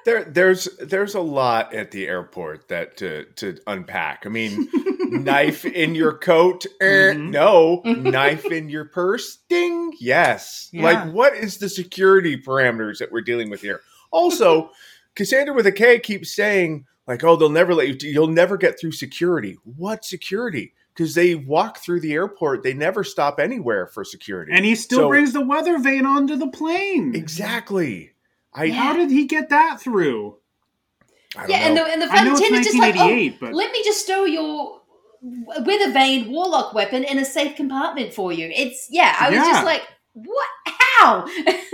There, there's there's a lot at the airport that to to unpack. I mean, knife in your coat, eh, Mhm. no. knife in your purse, ding, yes. Yeah. Like, what is the security parameters that we're dealing with here? Also, Cassandra with a K keeps saying like, "Oh, they'll never let you. You'll never get through security. What security? Because they walk through the airport. They never stop anywhere for security. And he still So- brings the weather vane onto the plane. exactly. I, Yeah. How did he get that through? I don't yeah, and the and the I know flight it's attendant just like, oh, but- let me just stow your weather vane warlock weapon in a safe compartment for you. It's yeah. I was Yeah. just like, what? How?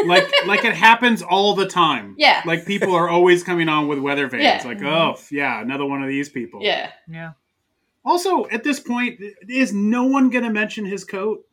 like like it happens all the time. Yeah. Like people are always coming on with weather vanes. Yeah. Like, oh yeah, another one of these people. yeah. Yeah. Also, at this point, is no one going to mention his coat?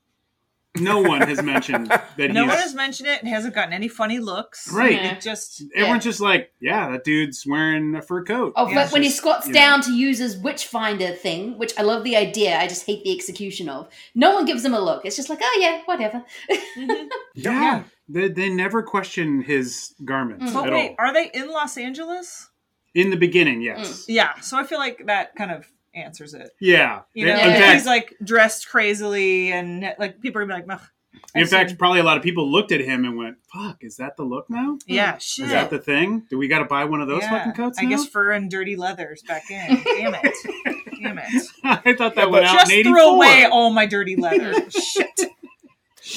No one has mentioned that No he's. one has mentioned it and hasn't gotten any funny looks. Right. Yeah. It just Everyone's just like, yeah, that dude's wearing a fur coat. Oh, Yeah, but it's when he squats you know. down to use his witch finder thing, which I love the idea, I just hate the execution of. No one gives him a look. It's just like, oh yeah, whatever. Mhm. yeah. They, they never question his garments But at wait, all. are they in Los Angeles? In the beginning, yes. Yeah, so I feel like that kind of answers it. Yeah. You know, in fact, he's like dressed crazily, and like people are gonna be like, "Ugh, in I've fact, seen- probably a lot of people looked at him and went, "Fuck, is that the look now? yeah, shit." Is that the thing? Do we got to buy one of those Yeah, fucking coats I now?" guess fur and dirty leathers back in. Damn it. Damn it. I thought that Yeah, went but out Just in threw away all my dirty leather. Shit.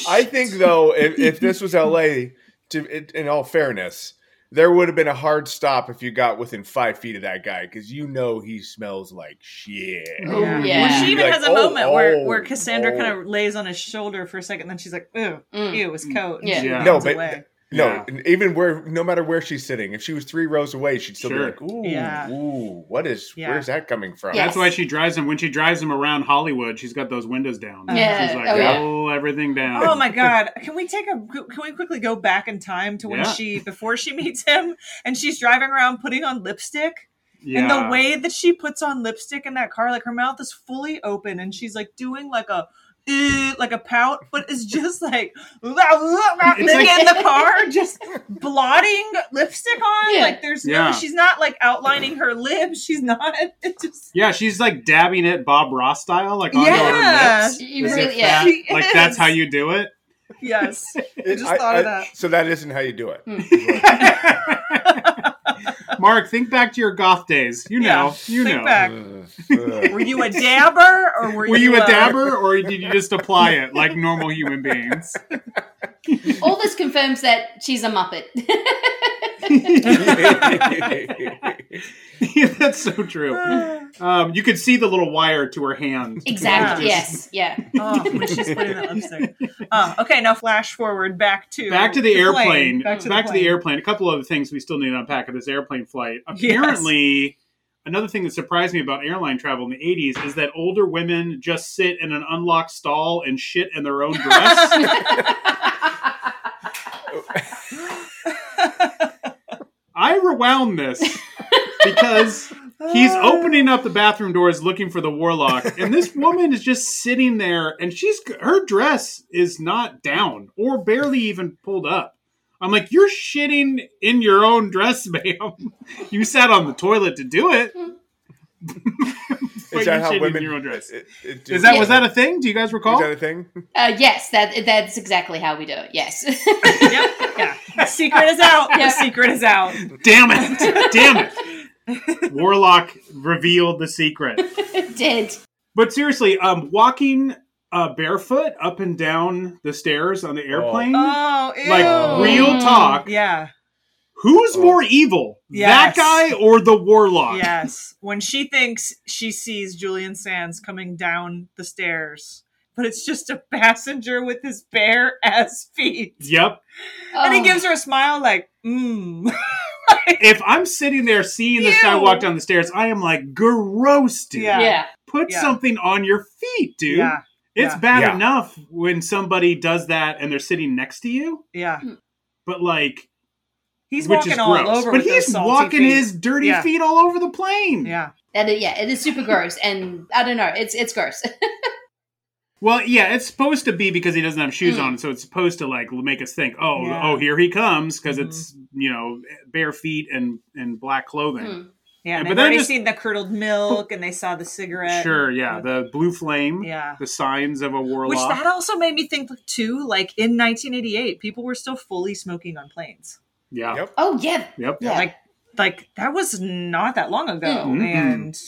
I think though, if, if this was L.A., to in all fairness, there would have been a hard stop if you got within five feet of that guy because you know he smells like shit. Oh, Yeah. yeah. Well, she even Like, has a oh, moment where, oh, where Cassandra oh. kind of lays on his shoulder for a second, then she's like, "Ew, Mm. ew, his coat." Yeah. Yeah. No, but away. No, Yeah. even where, no matter where she's sitting, if she was three rows away, she'd still Sure. be like, "Ooh, Yeah. ooh, what is? Yeah. Where's that coming from?" Yeah. That's why she drives him. When she drives him around Hollywood, she's got those windows down. Yeah. She's like, Oh, yeah. roll everything down. Oh my god! Can we take a? Can we quickly go back in time to when Yeah. she before she meets him and she's driving around putting on lipstick Yeah. and the way that she puts on lipstick in that car, like her mouth is fully open and she's like doing like a. "Eh," like a pout, but it's just like It's then like- in the car, just blotting lipstick on. Yeah. Like there's Yeah. no, she's not like outlining her lips. She's not. It just Yeah, she's like dabbing it Bob Ross style, like onto Yeah. her lips. You as really- yeah. that- She like that's how you do it. yes. I just I- thought I- of that. So that isn't how you do it. Mark, think back to your goth days. You Yeah, know, you think know. back. Were you a dabber or were, Were you a uh, dabber, or did you just apply it like normal human beings? All this confirms that she's a Muppet. Yeah, that's so true. Um, you could see the little wire to her hand. exactly. Yeah. Yes. Yeah. Oh, when she's putting that lipstick. Oh, okay. Now flash forward back to Back to the, plane. airplane. Back to the, Back to the airplane. A couple of other things we still need to unpack of this airplane flight. Apparently, another thing that surprised me about airline travel in the 80s is that older women just sit in an unlocked stall and shit in their own dress. I rewound this because he's opening up the bathroom doors looking for the warlock, and this woman is just sitting there, and she's her dress is not down or barely even pulled up. I'm like, you're shitting in your own dress, ma'am. You sat on the toilet to do it. But Is you're that how shitting in women? your own dress. it- it Is just- that was that a thing? Do you guys is recall? that a thing? Uh, yes, that that's exactly how we do it. Yes. Yep. Yeah. The secret is out. Yeah. The secret is out. Damn it! Damn it! Warlock revealed the secret. Did. But seriously, um, walking uh, barefoot up and down the stairs on the airplane, Oh, ew. like real talk. Yeah. Who's Oh. more evil, Yes. that guy or the warlock? Yes. When she thinks she sees Julian Sands coming down the stairs, but it's just a passenger with his bare ass feet. Yep. And he Oh. gives her a smile like, mmm. If I'm sitting there seeing this guy walk down the stairs, I am like, gross, dude. Yeah. Yeah. Put Yeah. something on your feet, dude. Yeah. It's Yeah. bad Yeah. enough when somebody does that and they're sitting next to you, Yeah. Hmm. but like, He's which walking is all gross. over But with those he's salty walking feet. his dirty Yeah. feet all over the plane. Yeah. That is, yeah, it is super gross, and I don't know, it's it's gross. Well, yeah, it's supposed to be because he doesn't have shoes Mm. on, so it's supposed to like make us think, oh, Yeah. oh, here he comes, because Mhm. it's you know bare feet and and black clothing. Hmm. Yeah. And but they've then already just- seen the curdled milk and they saw the cigarette. Sure, yeah, the blue flame, Yeah. the signs of a warlock. Which that also made me think too, like in 1988, people were still fully smoking on planes. yeah, Yep. oh yeah, yep, yeah. Like, like that was not that long ago, Mm-mm. and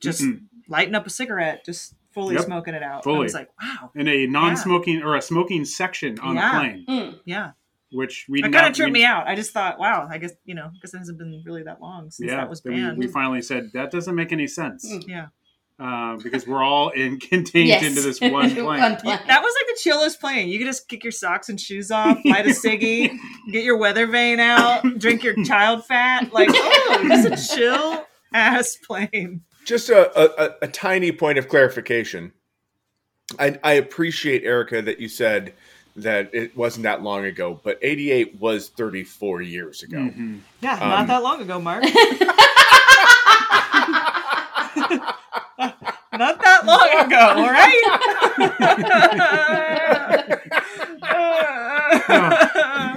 just Mm-mm. lighting up a cigarette, just fully Yep. smoking it out. I Fully. was like, wow, in a non-smoking or a smoking section on Yeah. the plane, Mm. yeah. which we kind of turned we- me out. I just thought, wow, I guess you know, because it hasn't been really that long since Yeah, that was banned. we, we finally said that doesn't make any sense Mm. yeah. uh, because we're all in contained yes. into this one plane. One plane. That was like the chillest plane. You could just kick your socks and shoes off, light a ciggy, get your weather vane out, drink your child fat. Like, oh, just a chill ass plane. Just a, a, a- a tiny point of clarification. I, I appreciate Erica that you said that it wasn't that long ago, but 88 was 34 years ago. Mhm. Yeah, Um, not that long ago, Mark. not that long ago, all right?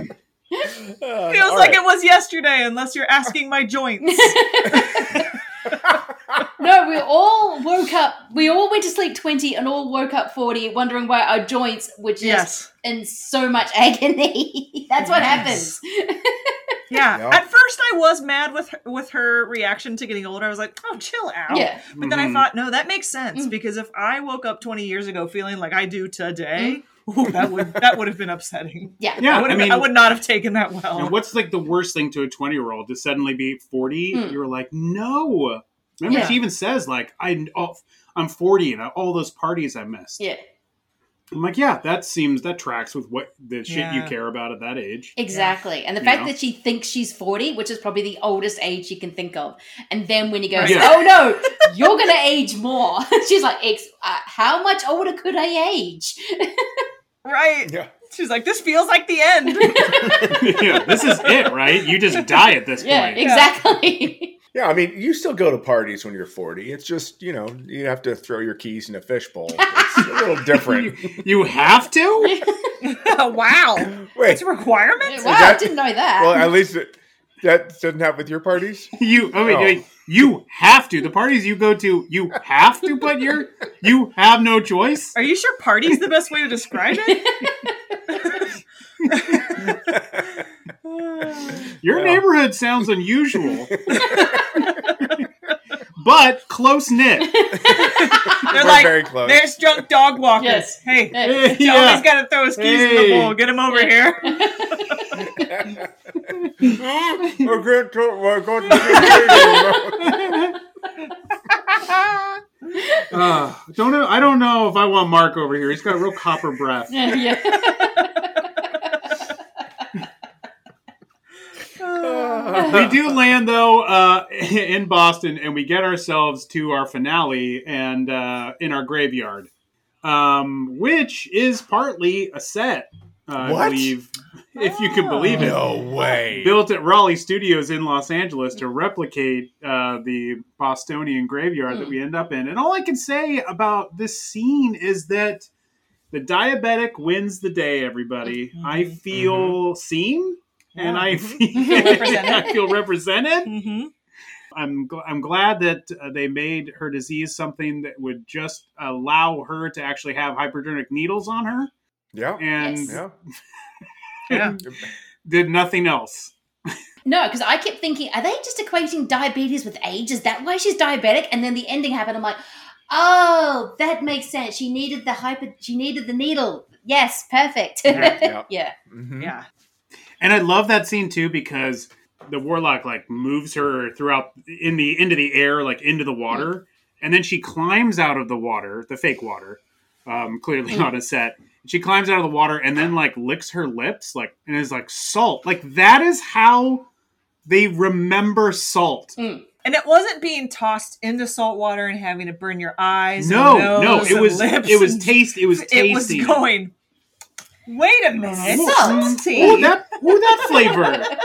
Feels all like right. it was yesterday, unless you're asking my joints. no, we all woke up. We all went to sleep twenty and all woke up forty, wondering why our joints were just Yes. in so much agony. That's what Yes. happens. Yeah. Yep. At first, I was mad with her, with her reaction to getting older. I was like, "Oh, chill out." Yeah. But then I Mhm. thought, no, that makes sense Mm. because if I woke up 20 years ago feeling like I do today, ooh, that would that would have been upsetting. Yeah. Yeah, I, would I mean, I would not have taken that well. and what's like the worst thing to a 20 year old to suddenly be 40? Mm. You're like, no. Remember, Yeah. she even says, like, I, oh, I'm 40 and all those parties I missed. Yeah. I'm like, yeah, that seems, that tracks with what the shit you care about at that age. Exactly. And the You fact know? that she thinks she's 40, which is probably the oldest age you can think of. And then when he goes, Yeah. oh no, you're going to age more. she's like, Ex- uh, how much older could I age? Right? Yeah. She's like, this feels like the end. yeah, this is it, right? You just die at this yeah, point. exactly. Yeah, I mean, you still go to parties when you're 40. It's just, you know, you have to throw your keys in a fishbowl. It's a little different. You have to? wow. Wait, It's a requirement? wow, I didn't know that. well, at least it, that doesn't happen with your parties. You, I mean, Oh. you- you have to. The parties you go to, you have to put your, you have no choice. Are you sure party's the best way to describe it? Your Yeah. neighborhood sounds unusual, but close knit. They're We're like, very close. there's drunk dog walkers. Yes. Hey, Hey. Johnny's Yeah. got to throw his keys in the bowl. Get him over here. I can't tell- I got the- Uh, don't know, I don't know if I want Mark over here. He's got real copper breath. yeah. we do land though uh, in Boston, and we get ourselves to our finale and uh, in our graveyard, um, which is partly a set. Uh, I What? believe, if you can believe it. No way. Built at Raleigh Studios in Los Angeles to replicate uh, the Bostonian graveyard that we end up in. And all I can say about this scene is that the diabetic wins the day. Everybody, I feel seen, and I feel Represented. I feel represented. hmm I'm gl- I'm glad that uh, they made her disease something that would just allow her to actually have hypodermic needles on her, Yeah. and Yes. Yeah. Yeah. did nothing else. No, because I kept thinking, are they just equating diabetes with age? Is that why she's diabetic? And then the ending happened. I'm like, oh, that makes sense. She needed the hyper. She needed the needle. Yes, perfect. Yeah, yeah. yeah. Mhm. Yeah. And I love that scene too because the warlock like moves her throughout in the into the air, like into the water, and then she climbs out of the water, the fake water, um, clearly Mm. not a set. She climbs out of the water and then like licks her lips, like and is like salt. Like that is how they remember salt. Mm. And it wasn't being tossed into salt water and having to burn your eyes. No, and no, it and was lips it was and- taste. It was It was tasty. going. Wait a minute. Salt. Salty. That, ooh, that flavor.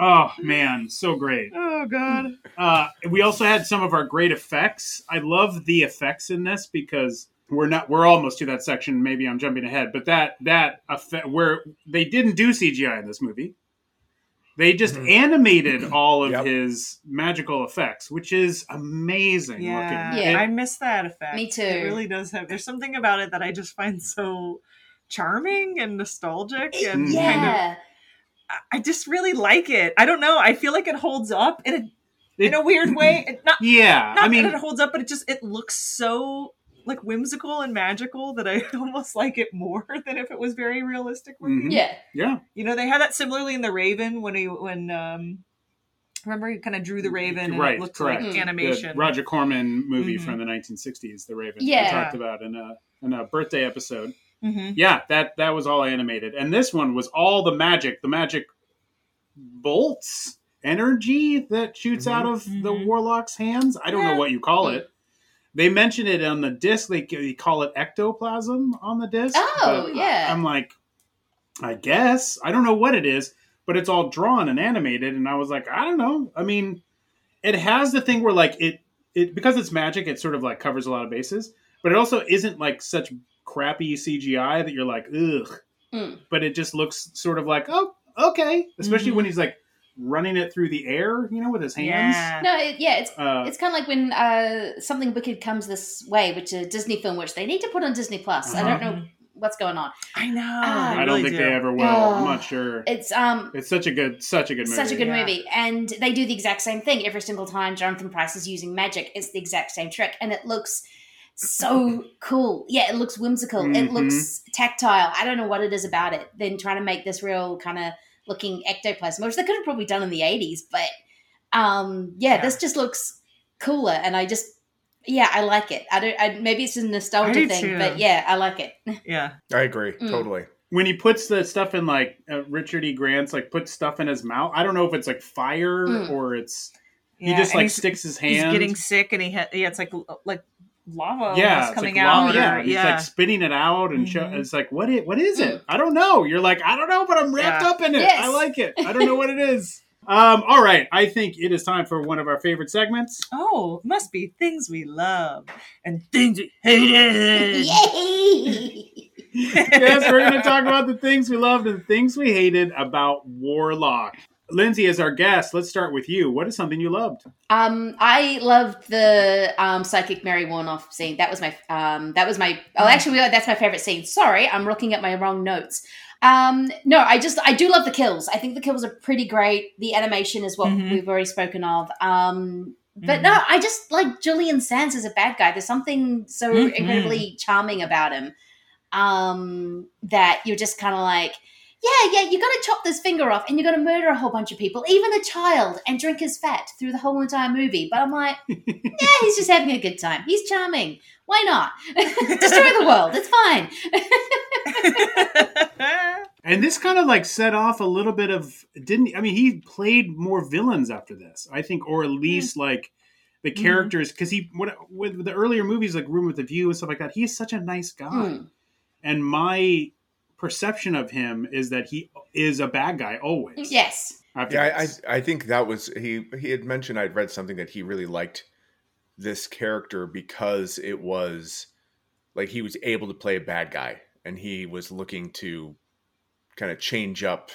Oh man, so great. Oh god. Uh, we also had some of our great effects. I love the effects in this because we're not we're almost to that section. Maybe I'm jumping ahead, but that that effect where they didn't do CGI in this movie. They just Mhm. animated all of Yep. his magical effects, which is amazing Yeah, looking. Yeah. I miss that effect. Me too. It really does have. There's something about it that I just find so charming and nostalgic, and kind of. yeah. I just really like it. I don't know. I feel like it holds up in a It- in a weird way. It, not yeah, not I mean, that it holds up, but it just it looks so like whimsical and magical that I almost like it more than if it was very realistic looking. Mhm. Yeah. yeah, You know, they had that similarly in the Raven when he when um remember he kind of drew the Raven and right, it looked correct. like The animation. Roger Corman movie Mhm. from the 1960s, The Raven. Yeah. we talked about in a in a birthday episode. hmm Yeah, that that was all animated, and this one was all the magic, the magic bolts, energy that shoots Mhm. out of the Mhm. warlock's hands. I don't Yeah. know what you call it. They mention it on the disc. They, they call it ectoplasm on the disc. Oh, yeah. I'm like, I guess I don't know what it is, but it's all drawn and animated, and I was like, I don't know. I mean, it has the thing where like it it because it's magic, it sort of like covers a lot of bases, but it also isn't like such crappy CGI that you're like, ugh. Mm. But it just looks sort of like, oh, okay, especially Mhm. when he's like running it through the air, you know, with his hands. Yeah. No, it, yeah, it's Uh, it's kind of like when uh, something wicked comes this way, which is a Disney film, which they need to put on Disney Plus. I don't know what's going on. I know. They I don't really think do. they ever will. Oh. I'm not sure. It's um It's such a good, such a good movie. such a good Yeah. movie, and they do the exact same thing every single time. Jonathan Pryce is using magic. It's the exact same trick, and it looks so cool. Yeah, it looks whimsical. It Mhm. looks tactile. I don't know what it is about it. Then trying to make this real kind of looking ectoplasm, which they could have probably done in the eighties, but um, yeah, Yeah. this just looks cooler, and I just yeah, I like it. I don't. I, maybe it's a I nostalgia thing, too. but yeah, I like it. Yeah. I agree Mm. totally. When he puts the stuff in, like uh, Richard E. Grant's, like puts stuff in his mouth. I don't know if it's like fire Mm. or it's he just and like sticks his hand. He's getting sick, and he ha- yeah, it's like like lava yeah, almost it's coming like out. lava, or- yeah, he's yeah. like spitting it out and show, Mhm. it's like what is, what is it? I don't know. You're like I don't know, but I'm wrapped Yeah. up in it. Yes. I like it. I don't know what it is. Um, all right, I think it is time for one of our favorite segments. oh, must be things we love and things we hated. Yes, we're going to talk about the things we loved and the things we hated about Warlock. Lindsay, as our guest, let's start with you. What is something you loved? Um, I loved the um, psychic Mary Woronov scene. That was my um, that was my oh actually that's my favorite scene. Sorry, I'm looking at my wrong notes. Um, no, I just I do love the kills. I think the kills are pretty great. The animation is what Mhm. we've already spoken of. Um, but Mhm. no, I just like Julian Sands as a bad guy. There's something so Mhm. incredibly charming about him. Um, that you're just kind of like, yeah, yeah, you got to chop this finger off and you're going to murder a whole bunch of people, even a child, and drink his fat through the whole entire movie. But I'm like, yeah, he's just having a good time. He's charming. Why not? Destroy the world. It's fine. And this kind of like set off a little bit of didn't I mean he played more villains after this I think or at least like the Mhm. characters because he what with the earlier movies like Room with the View and stuff like that he's such a nice guy Mm. and my perception of him is that he is a bad guy always Yes. after Yeah, I. I I think that was he he had mentioned I'd read something that he really liked this character because it was like he was able to play a bad guy and he was looking to kind of change up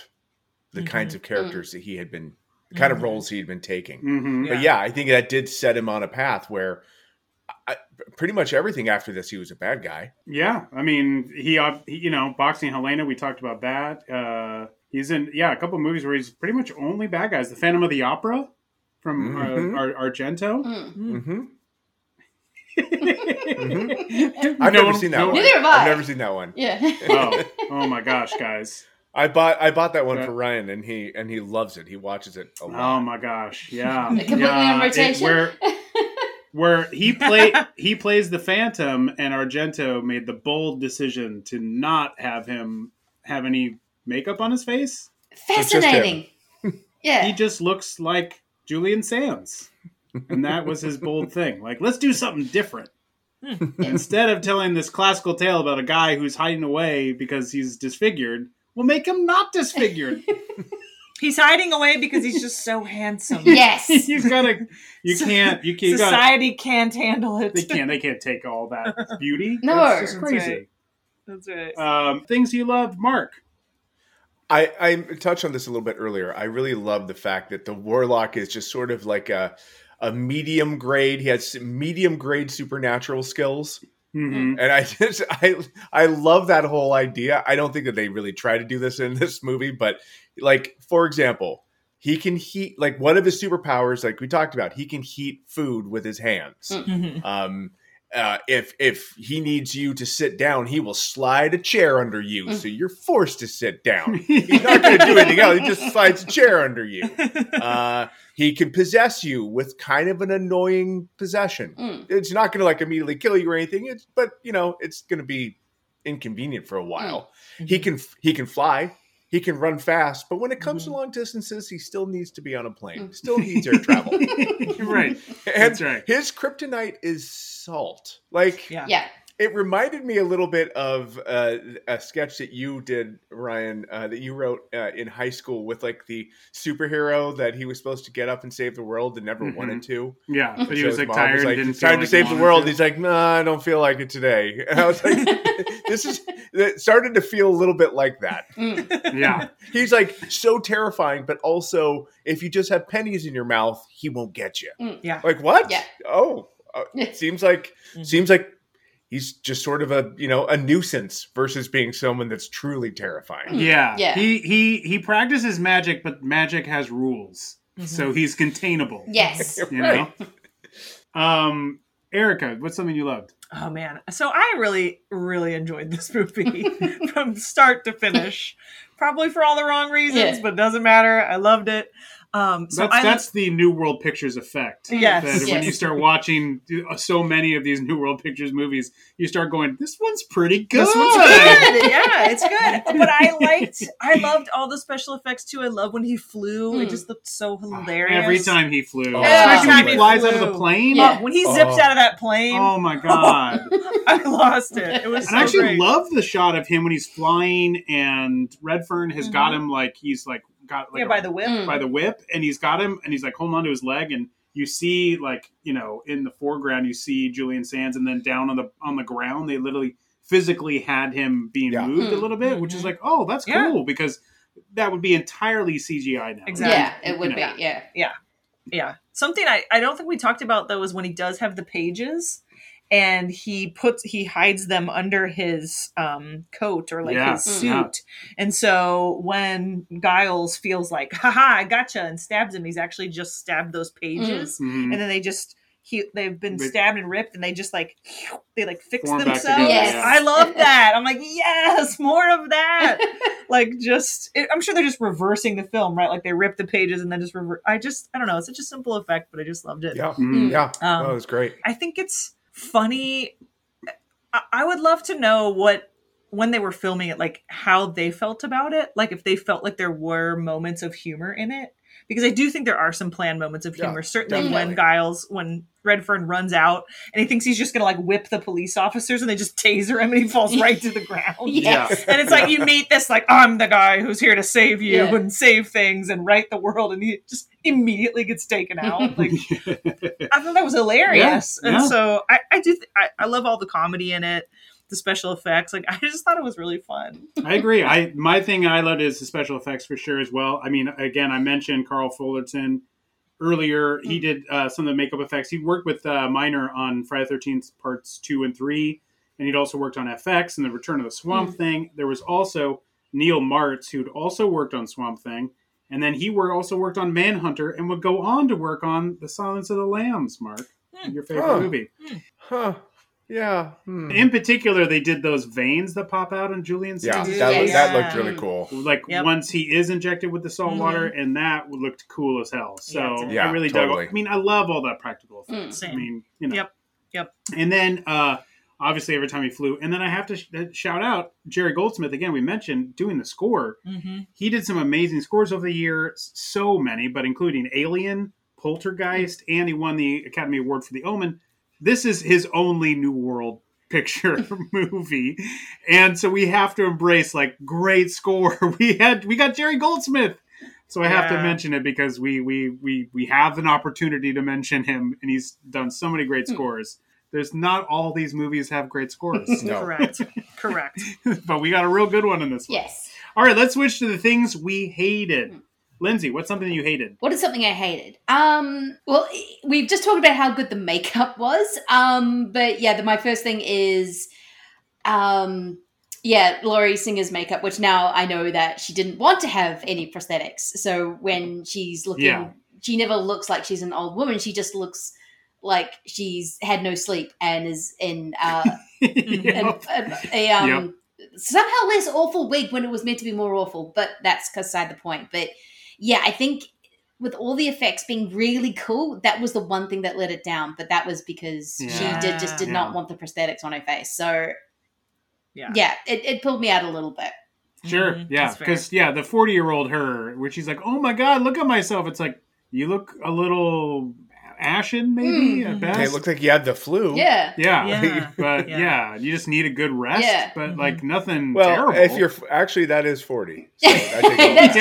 the Mhm. kinds of characters that he had been the kind of Mhm. roles he had been taking. Mhm. But yeah, I think that did set him on a path where I, pretty much everything after this he was a bad guy. Yeah, I mean, he, uh, he, you know, boxing Helena. We talked about that. Uh, he's in, yeah, a couple of movies where he's pretty much only bad guys. The Phantom of the Opera from uh, Ar- Argento. Mm. Mm-hmm. Mhm. I've No never one- seen that no- one. Neither have I. I've never seen that one. Yeah. oh, oh my gosh, guys! I bought I bought that one Yeah. for Ryan and he and he loves it. He watches it a Oh my gosh, yeah, Completely yeah. on it- rotation. where where he play he plays the Phantom, and Argento made the bold decision to not have him have any makeup on his face. Fascinating. Yeah. He just looks like Julian Sands. And that was his bold thing. Like, let's do something different. Hmm. Instead of telling this classical tale about a guy who's hiding away because he's disfigured, we'll make him not disfigured. He's hiding away because he's just so handsome. yes. you gotta, you can't, you can't. You gotta, Society can't handle it. they can't, they can't take all that beauty. No. That's just That's crazy. right. That's right. Um, things you loved, Mark. I, I touched on this a little bit earlier. I really love the fact that the warlock is just sort of like a a medium grade. He has medium grade supernatural skills, Mm-hmm. and I just I I love that whole idea. I don't think that they really try to do this in this movie, but like for example, he can heat like one of his superpowers, like we talked about. He can heat food with his hands. Mm. Mhm. Um, uh, if if he needs you to sit down, he will slide a chair under you, Mm. so you're forced to sit down. He's not going to do anything else. He just slides a chair under you. Uh, he can possess you with kind of an annoying possession. Mm. It's not going to like immediately kill you or anything. It's but you know it's going to be inconvenient for a while. He can he can fly. He can run fast, but when it comes to long distances, he still needs to be on a plane. Mm. Still needs air travel. right. And That's right. his kryptonite is salt. Like Yeah. Yeah. It reminded me a little bit of uh, a sketch that you did, Ryan, uh, that you wrote uh, in high school with like the superhero that he was supposed to get up and save the world and never Mhm. wanted to. Yeah, but he So was like mom tired. was like, didn't "It's feel time like to save the world. to. He's like, nah, I don't feel like it today. And I was like, this is it started to feel a little bit like that. yeah, He's like so terrifying, but also if you just have pennies in your mouth, he won't get you. Yeah. Like what? Yeah. Oh, uh, it seems like seems like he's just sort of a you know a nuisance versus being someone that's truly terrifying. Yeah. Yeah. He he he practices magic, but magic has rules. Mm-hmm. So he's containable. Yes. You know? Um Erica, what's something you loved? Oh man. So I really, really enjoyed this movie from start to finish. Probably for all the wrong reasons, Yeah. but doesn't matter. I loved it. Um so that's I that's the New World Pictures effect. Yes. That when you start watching so many of these New World Pictures movies, you start going, "This one's pretty good." This one's good. Yeah, it's good. But I liked, I loved all the special effects too. I love when he flew. It Mm. just looked so hilarious. Every time he flew, Oh, especially Every when he he flies out of the plane. Yeah. Oh, when he zips Oh. out of that plane, Oh my god! I lost it. It was And so I actually great. love the shot of him when he's flying, and Redferne has got him like he's like got like yeah, by the whip. Mm. by the whip, and he's got him, and he's like holding onto his leg, and you see like you know in the foreground you see Julian Sands, and then down on the on the ground they literally physically had him being Yeah. moved a Mm. little bit, which is like oh that's Yeah. cool because that would be entirely CGI now. Exactly. Yeah, it would You be. know. Yeah. Yeah. Something I, I don't think we talked about though is when he does have the pages and he puts he hides them under his um coat or like Yeah. his Mm. suit. Yeah. And so when Giles feels like, haha, I gotcha and stabs him, he's actually just stabbed those pages. Mhm. And then they just he they've been They- stabbed and ripped and they just like they like fix Form themselves. Yes. I love that. I'm like, yes, more of that. like just it, I'm sure they're just reversing the film, right? Like they rip the pages and then just rever- I just I don't know, it's such a simple effect, but I just loved it. Yeah, Mhm. yeah, Um, oh, it was great. I think it's funny. I, would love to know what when they were filming it, like how they felt about it. Like if they felt like there were moments of humor in it, because I do think there are some planned moments of Yeah, humor. Certainly definitely. when Giles, when Redferne runs out and he thinks he's just gonna like whip the police officers and they just taser him and he falls right to the ground. Yes. And it's like you meet this like I'm the guy who's here to save you Yeah. and save things and right the world, and he just immediately gets taken out. Like I thought that was hilarious, Yeah, and yeah. so I, I do. Th- I, I love all the comedy in it, the special effects. Like I just thought it was really fun. I agree. I my thing I loved is the special effects for sure as well. I mean, again, I mentioned Carl Fullerton earlier. He did uh, some of the makeup effects. He worked with uh, Miner on Friday Thirteenth parts two and three, and he'd also worked on FX and the Return of the Swamp Thing. There was also Neal Martz who'd also worked on Swamp Thing, and then he were also worked on Manhunter and would go on to work on The Silence of the Lambs. Mark, your favorite Huh. movie. Huh? Yeah. hmm. In particular, they did those veins that pop out on Julian's. Yeah, that, face. looked, that looked really cool. like Yep. once he is injected with the salt water, and that looked cool as hell. So Yeah. Yeah, I really totally. dug. I mean, I love all that practical Mm. effects. I mean, you know. Yep. Yep. And then, uh, obviously, every time he flew, and then I have to sh- uh, shout out Jerry Goldsmith again. We mentioned doing the score. Mm-hmm. He did some amazing scores over the years, so many, but including Alien, Poltergeist, and he won the Academy Award for The Omen. This is his only New World picture movie, and so we have to embrace like great score. We had we got Jerry Goldsmith, so I have to mention it because we we we we have an opportunity to mention him, and he's done so many great hmm. scores. There's not all these movies have great scores, No. Correct. Correct. but we got a real good one in this one. Yes. All right, let's switch to the things we hated. Hmm. Lindsay, what's something you hated? What is something I hated? Um, well, we've just talked about how good the makeup was. Um, but yeah, the, my first thing is, um, yeah, Lori Singer's makeup, which now I know that she didn't want to have any prosthetics. So when she's looking, Yeah. she never looks like she's an old woman. She just looks like she's had no sleep and is in uh, Yeah. a, a, um, somehow less awful wig when it was meant to be more awful. But that's beside the point. But yeah, I think with all the effects being really cool, that was the one thing that let it down. But that was because Yeah. she did just did Yeah. not want the prosthetics on her face. So Yeah. yeah, it, it pulled me out a little bit. Sure, Mhm, yeah, because yeah, the forty-year-old her, where she's like, "Oh my god, look at myself." It's like you look a little ashen, maybe Mm. at best. It looked like you had the flu. Yeah. yeah, Yeah. but Yeah. yeah. you just need a good rest. Yeah. But like nothing Well, terrible. if you're actually that is forty. So I take it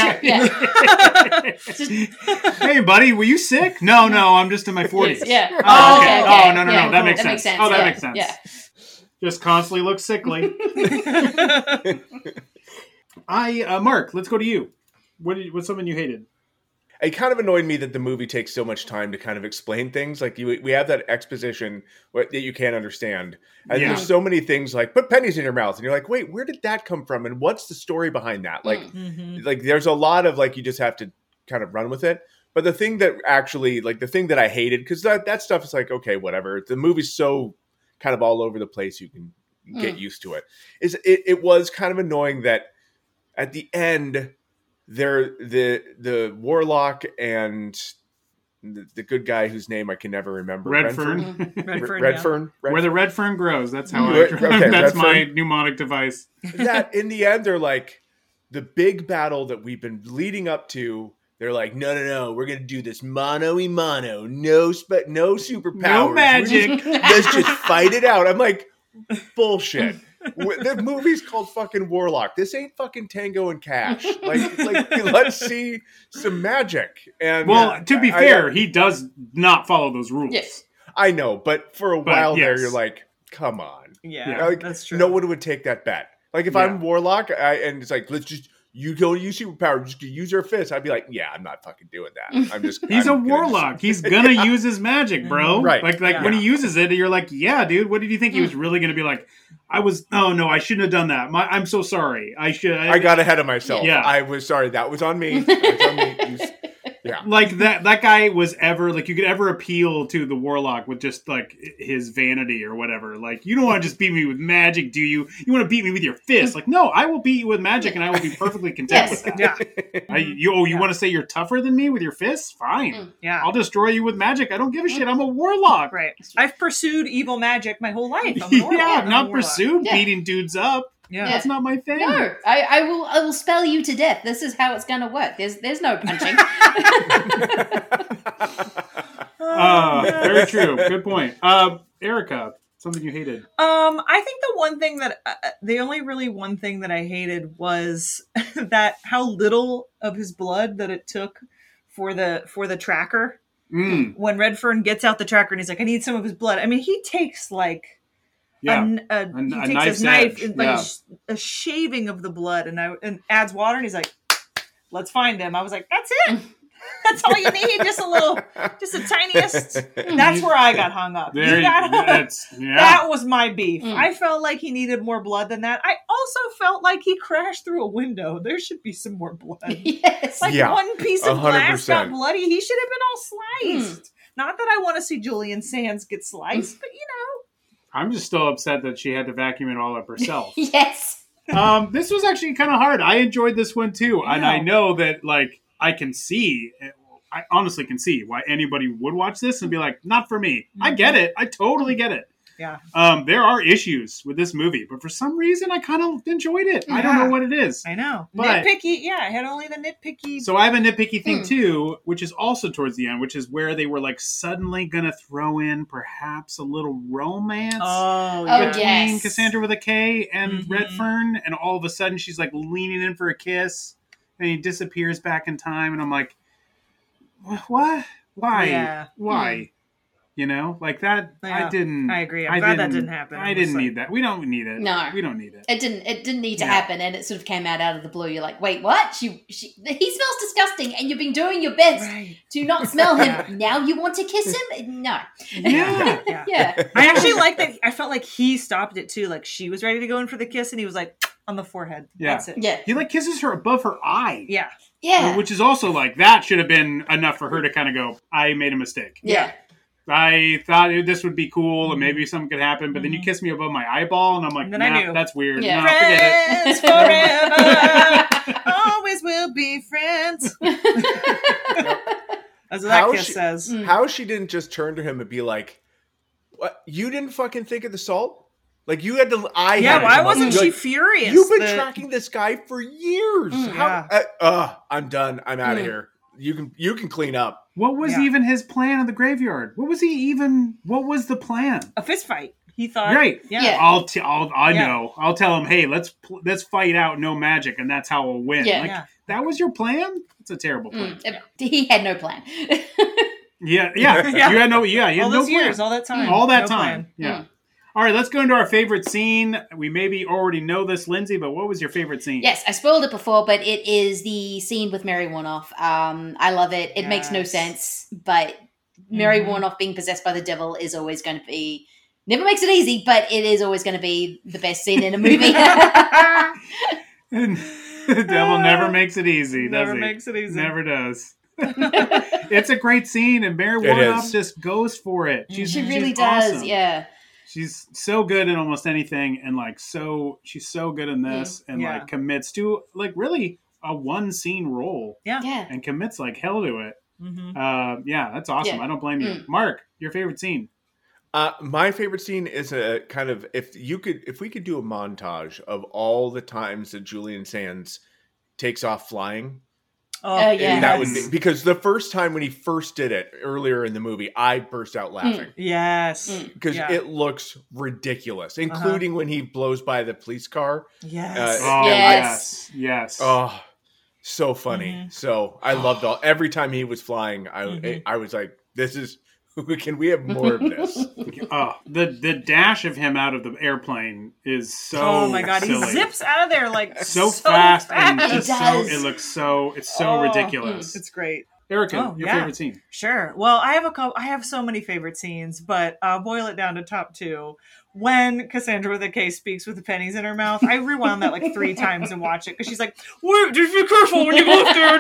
That's true. Yeah. hey, buddy, were you sick? No, no, I'm just in my 40s. Yeah. Oh, Oh, okay. okay, okay. Oh, no, no, Yeah, no. That cool. makes That sense. makes sense. Oh, that Yeah. makes sense. Yeah. Just constantly look sickly. I, uh, Mark, let's go to you. What did, what's something you hated? It kind of annoyed me that the movie takes so much time to kind of explain things. Like you, we have that exposition that you can't understand, and Yeah. there's so many things like put pennies in your mouth, and you're like, wait, where did that come from, and what's the story behind that? Like, Mhm. like there's a lot of like you just have to kind of run with it. But the thing that actually, like the thing that I hated, because that that stuff is like okay, whatever. The movie's so kind of all over the place, you can get Mm. used to it. Is it? It was kind of annoying that at the end there the the warlock and the, the good guy whose name I can never remember. Redferne. Redferne, mm-hmm. Redferne. yeah. Redferne. Where the redfern grows. That's how mm-hmm. I. Re- okay, that's Redferne. my mnemonic device. that in the end they're like the big battle that we've been leading up to. They're like, no, no, no, we're gonna do this mano y mano, no, spe- no superpowers, No magic. just- let's just fight it out. I'm like, bullshit. W- the movie's called fucking Warlock. This ain't fucking Tango and Cash. Like, like let's see some magic. And Well, to be I- fair, I, he does not follow those rules. Yes. I know, but for a But, while there, you're like, come on. Yeah, Yeah. Like, that's true. No one would take that bet. Like if Yeah. I'm Warlock I, and it's like, let's just you go use superpower, just use your fist. I'd be like, yeah, I'm not fucking doing that. I'm just He's I'm a gonna warlock. He's gonna use his magic, bro. Mm-hmm. Right. Like, like Yeah. when he uses it, you're like, yeah, dude. What did you think he mm. was really gonna be like? I was. Oh no, I shouldn't have done that. My, I'm so sorry. I should. I got ahead of myself. Yeah. I was sorry. That was on me. That was on me. You s- yeah. like that. That guy was ever like you could ever appeal to the warlock with just like his vanity or whatever. Like you don't want to just beat me with magic, do you? You want to beat me with your fist? Like no, I will beat you with magic, and I will be perfectly content Yes. with that. Yeah, I, you, oh, you Yeah. want to say you're tougher than me with your fists? Fine. Mm. yeah. I'll destroy you with magic. I don't give a shit. I'm a warlock. Right. I've pursued evil magic my whole life. I'm a yeah, warlock. I've I'm not pursued Yeah. beating dudes up. Yeah. That's not my thing. No, I, I will. I will spell you to death. This is how it's going to work. There's, there's no punching. Uh, very true. Good point. Uh, Erica, something you hated. Um, I think the one thing that uh, the only really one thing that I hated was that how little of his blood that it took for the for the tracker. Mm, When Redferne gets out the tracker and he's like, "I need some of his blood." I mean, he takes like yeah. a, n- a- A- he a takes knife's his knife and like yeah. a, sh- a shaving of the blood, and I and adds water, and he's like, "Let's find him." I was like, "That's it." That's all you need, just a little, just the tiniest. That's where I got hung up. There, You got hung- yeah. That was my beef. Mm. I felt like he needed more blood than that. I also felt like he crashed through a window. There should be some more blood. yes. Like Yeah, one piece of glass 100%. got bloody. He should have been all sliced. Not that I want to see Julian Sands get sliced, but you I'm just still upset that she had to vacuum it all up herself. yes. um, this was actually kind of hard. I enjoyed this one too, and I know that like I can see. I honestly can see why anybody would watch this and be like, "Not for me." I get it. I totally get it. Yeah. Um, there are issues with this movie, but for some reason, I kind of enjoyed it. I don't know what it is. I know. But- nitpicky. Yeah, I had only the nitpicky. So I have a nitpicky thing Hmm. too, which is also towards the end, which is where they were like suddenly gonna throw in perhaps a little romance oh, yeah. between yes. Kassandra with a K and Mhm. Redferne, and all of a sudden she's like leaning in for a kiss, and he disappears back in time, and I'm like, what? Why? Yeah. Why? You know, like that. I didn't. I agree. I'm glad that didn't happen. I didn't like- need that. We don't need it. No. we don't need it. It didn't. It didn't need to Yeah. happen, and it sort of came out out of the blue. You're like, wait, what? She, she, he smells disgusting, and you've been doing your best Right. to not smell him. Now you want to kiss him? No. Yeah. Yeah. Yeah. I actually like that. I felt like he stopped it too. Like she was ready to go in for the kiss, and he was like on the forehead. Yeah. That's it. Yeah. He like kisses her above her eye. Yeah. Yeah. Which is also like that should have been enough for her to kind of go, I made a mistake. Yeah. I thought this would be cool and maybe something could happen, but then you Mhm. kiss me above my eyeball, and I'm like, And then nah, I knew. that's weird. Yeah. No, forget it. Friends forever, always will be friends. That's what that How kiss she- says. Mm. How she didn't just turn to him and be like, "What? You didn't fucking think of the salt? Like you had to? I Yeah, had why come wasn't she like, furious? You've been that- tracking this guy for years. Mm, How? yeah. Uh, uh, I'm done. I'm out of Mm. here. You can you can clean up. What was Yeah. even his plan in the graveyard? What was he even? What was the plan? A fist fight. He thought. Right. Yeah. I'll. T- I'll. I Yeah. know. I'll tell him. Hey, let's pl- let's fight out no magic, and that's how we'll win. Yeah. Like, Yeah. That was your plan. It's a terrible plan. Mm, he had no plan. Yeah. Yeah. Yeah. You had no. Yeah. You had all no those plan. years, all that time, All that No time. plan. Yeah. Mm. All right. Let's go into our favorite scene. We maybe already know this, Lindsay, but what was your favorite scene? Yes, I spoiled it before, but it is the scene with Mary Woronov. Um, I love it. It makes no sense, but Mary Mhm. Woronov being possessed by the devil is always going to be never makes it easy, but it is always going to be the best scene in a movie. the devil never makes it easy. Does Never he? makes it easy. Never does. it's a great scene, and Mary It Woronov just goes for it. She's, she she's really does. awesome. Yeah. She's so good in almost anything, and like so, she's so good in this, and Yeah. like commits to like really a one scene role, Yeah. Yeah. and commits like hell to it. Mhm. Uh, yeah, that's awesome. Yeah. I don't blame you, Mm. Mark. Your favorite scene? Uh, my favorite scene is a kind of if you could if we could do a montage of all the times that Julian Sands takes off flying. Oh, Oh, yeah. That would be because the first time when he first did it earlier in the movie, I burst out laughing Yes. Mm. because Yeah. it looks ridiculous, including when he blows by the police car. Yes. Uh, Oh Yes. yes, yes. Oh, so funny. Mhm. So I loved all every time he was flying. I Mhm. I was like, this is can we have more of this? Oh, the the dash of him out of the airplane is so. oh my god, silly. he zips out of there like so, fast, and fast. He just so it looks so it's so Oh, ridiculous. It's great. Erica, Oh, your yeah. favorite scene? Sure. Well, I have a couple, I have so many favorite scenes, but uh, boil it down to top two. When Kassandra with a K speaks with the pennies in her mouth, I rewound that like three times and watch it because she's like, "Wait, just be careful when you go up there."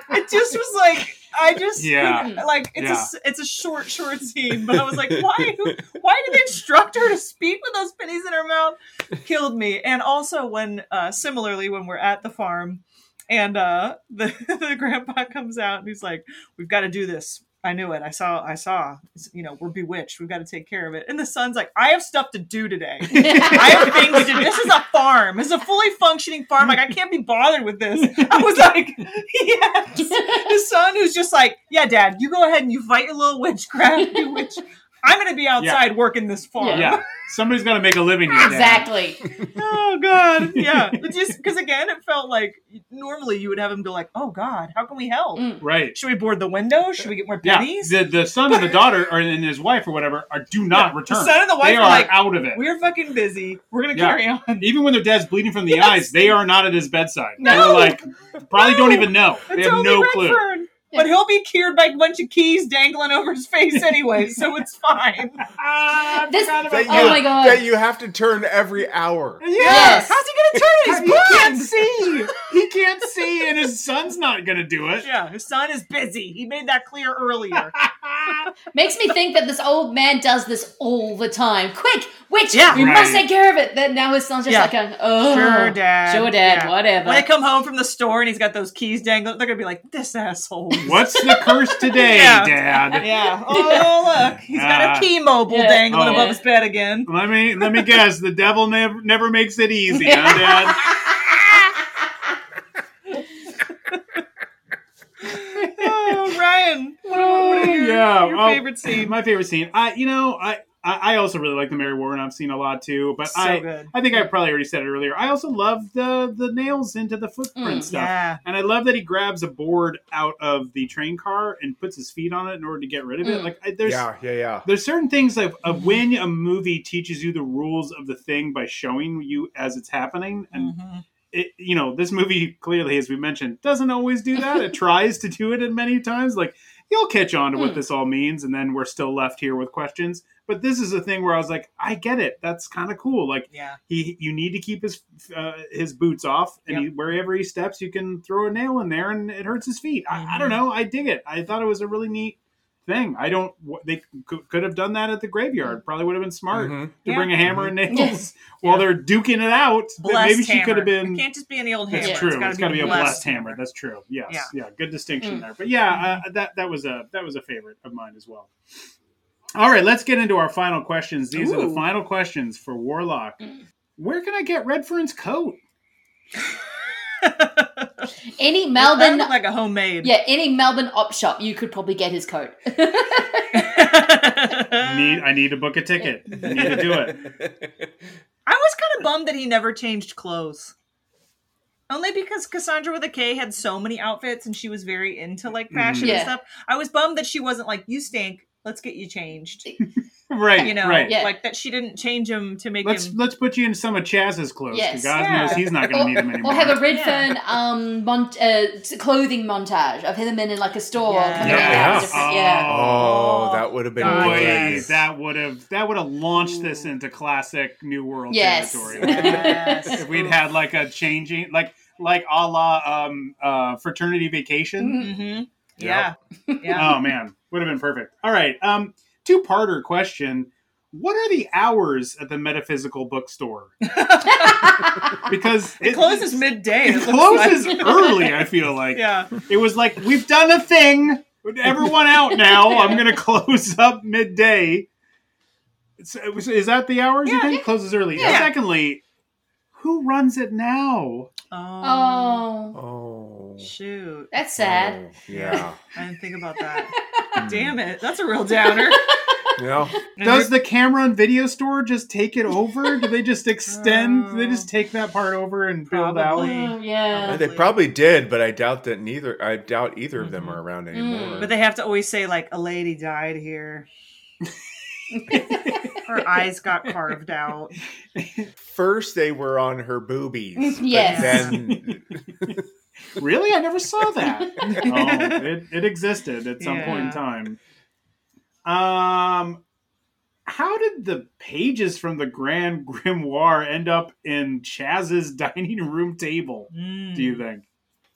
It just was like I just Yeah. like it's a Yeah. s it's a short short scene, but I was like, why who, why did they instruct her to speak with those pennies in her mouth? Killed me. And also when uh, similarly when we're at the farm and uh, the the grandpa comes out and he's like, "We've got to do this." I knew it. I saw. I saw. You know, we're bewitched. We've got to take care of it. And the son's like, "I have stuff to do today. I have things to do. This is a farm. It's a fully functioning farm. Like I can't be bothered with this." I was like, "Yes." The son who's just like, "Yeah, Dad, you go ahead and you fight your little witchcraft, you witch. I'm going to be outside working this farm." Yeah, somebody's got to make a living here. Exactly. oh god yeah It just because again it felt like normally you would have him go like oh god how can we help Mm. Right. should we board the window should we get more pennies? Yeah, pennies the the son and the daughter, or and his wife or whatever, are do not Yeah, return. the son and the wife they are are like, out of it. we're fucking busy we're gonna Yeah. carry on Even when their dad's bleeding from the Yes. eyes, they are not at his bedside. No. They're like probably No. don't even know. They have only no clue. Redferne. but he'll be cured by a bunch of keys dangling over his face anyway so it's fine I This- forgot That that. you, Oh my God. That you have to turn every hour. Yeah. Yes. how's he gonna turn it He can't see. He can't see, and his son's not gonna do it. yeah his son is busy he made that clear earlier Makes me think that this old man does this all the time. Quick, witch, Yeah. we must take care of it. Then now his son's just Yeah. like, a, oh, Sure, Dad. Sure, Dad. Yeah. Whatever. when they come home from the store and he's got those keys dangling they're gonna be like this asshole What's the curse today, Yeah. Dad? Yeah. Oh, look. He's got Ah. a key mobile Yeah. dangling Oh. above his bed again. Let me let me guess. The devil never never makes it easy, huh, Dad? Oh, Ryan. What, what are your, yeah, your oh, favorite scene? My favorite scene. I, you know, I, I I also really like the Mary Woronov scene a lot too. But So I, good. I think I probably already said it earlier. I also love the the nails into the footprint Mm, stuff, Yeah. and I love that he grabs a board out of the train car and puts his feet on it in order to get rid of it. Mm. Like I, there's. yeah, yeah, yeah. There's certain things of, of Mm-hmm. when a movie teaches you the rules of the thing by showing you as it's happening, and Mhm. it, you know, this movie clearly, as we mentioned, doesn't always do that. it tries to do it in many times. Like you'll catch on to what Hmm. this all means, and then we're still left here with questions. But this is a thing where I was like, I get it. That's kind of cool. Like Yeah. he, you need to keep his uh, his boots off, and Yep. he, wherever he steps, you can throw a nail in there, and it hurts his feet. I, I Mhm. don't know. I dig it. I thought it was a really neat thing. I don't. They could, could have done that at the graveyard. Probably would have been smart Mhm. to Yeah. bring a hammer and nails Yes. while they're duking it out. Blessed maybe she hammer. could have been. It can't just be any old hammer. That's true. It's It's got to be a blessed hammer. That's true. Yes. Yeah. Yeah. Good distinction Mm. there. But yeah, uh, that that was a that was a favorite of mine as well. All right, let's get into our final questions. These are the final questions for Warlock. Mm. Where can I get Redferne's coat? Any Melbourne, looked like a homemade. yeah, any Melbourne op shop, you could probably get his coat. I need I need to book a ticket. I need to do it. I was kind of bummed that he never changed clothes. Only because Kassandra with a K had so many outfits and she was very into like fashion Yeah. and stuff. I was bummed that she wasn't like, you stink. Let's get you changed. Right, You know, right. Yeah. like that she didn't change him to make Let's him. let's put you in some of Chaz's clothes. 'cause Yes. God Yeah. knows he's not going to need them anymore. Or have a Redferne um mon- uh, clothing montage of him in like a store. Yes. coming up Yeah. different- yeah. Oh, that would have been God, Boy, great. yes. that would have that would have launched this into classic New World Yes. territory. Yes. if we'd had like a changing like like a la um uh fraternity vacation. hmm Yeah. Yeah. Oh man, would have been perfect. All right. Um two parter question. What are the hours at the metaphysical bookstore? Because It closes midday. It looks closes like. early, I feel like. Yeah. It was like, we've done a thing. Everyone out now. I'm going to close up midday. So, Is that the hours you Yeah, think? Closes early. Yeah. Secondly, who runs it now? Oh, Oh, Oh. Shoot. that's sad. Oh, yeah. I didn't think about that. Damn it. That's a real downer. Yeah. Does the camera and video store just take it over? Do they just extend? Do they just take that part over and build out? Probably. Oh, yeah. They probably did, but I doubt that neither. I doubt either of Mm-hmm. them are around anymore. But they have to always say, like, a lady died here. Her eyes got carved out. First, they were on her boobies. but Yes. Then Really? I never saw that. oh, it, it existed at some point in time. Um, how did the pages from the Grand Grimoire end up in Chaz's dining room table? Do you think?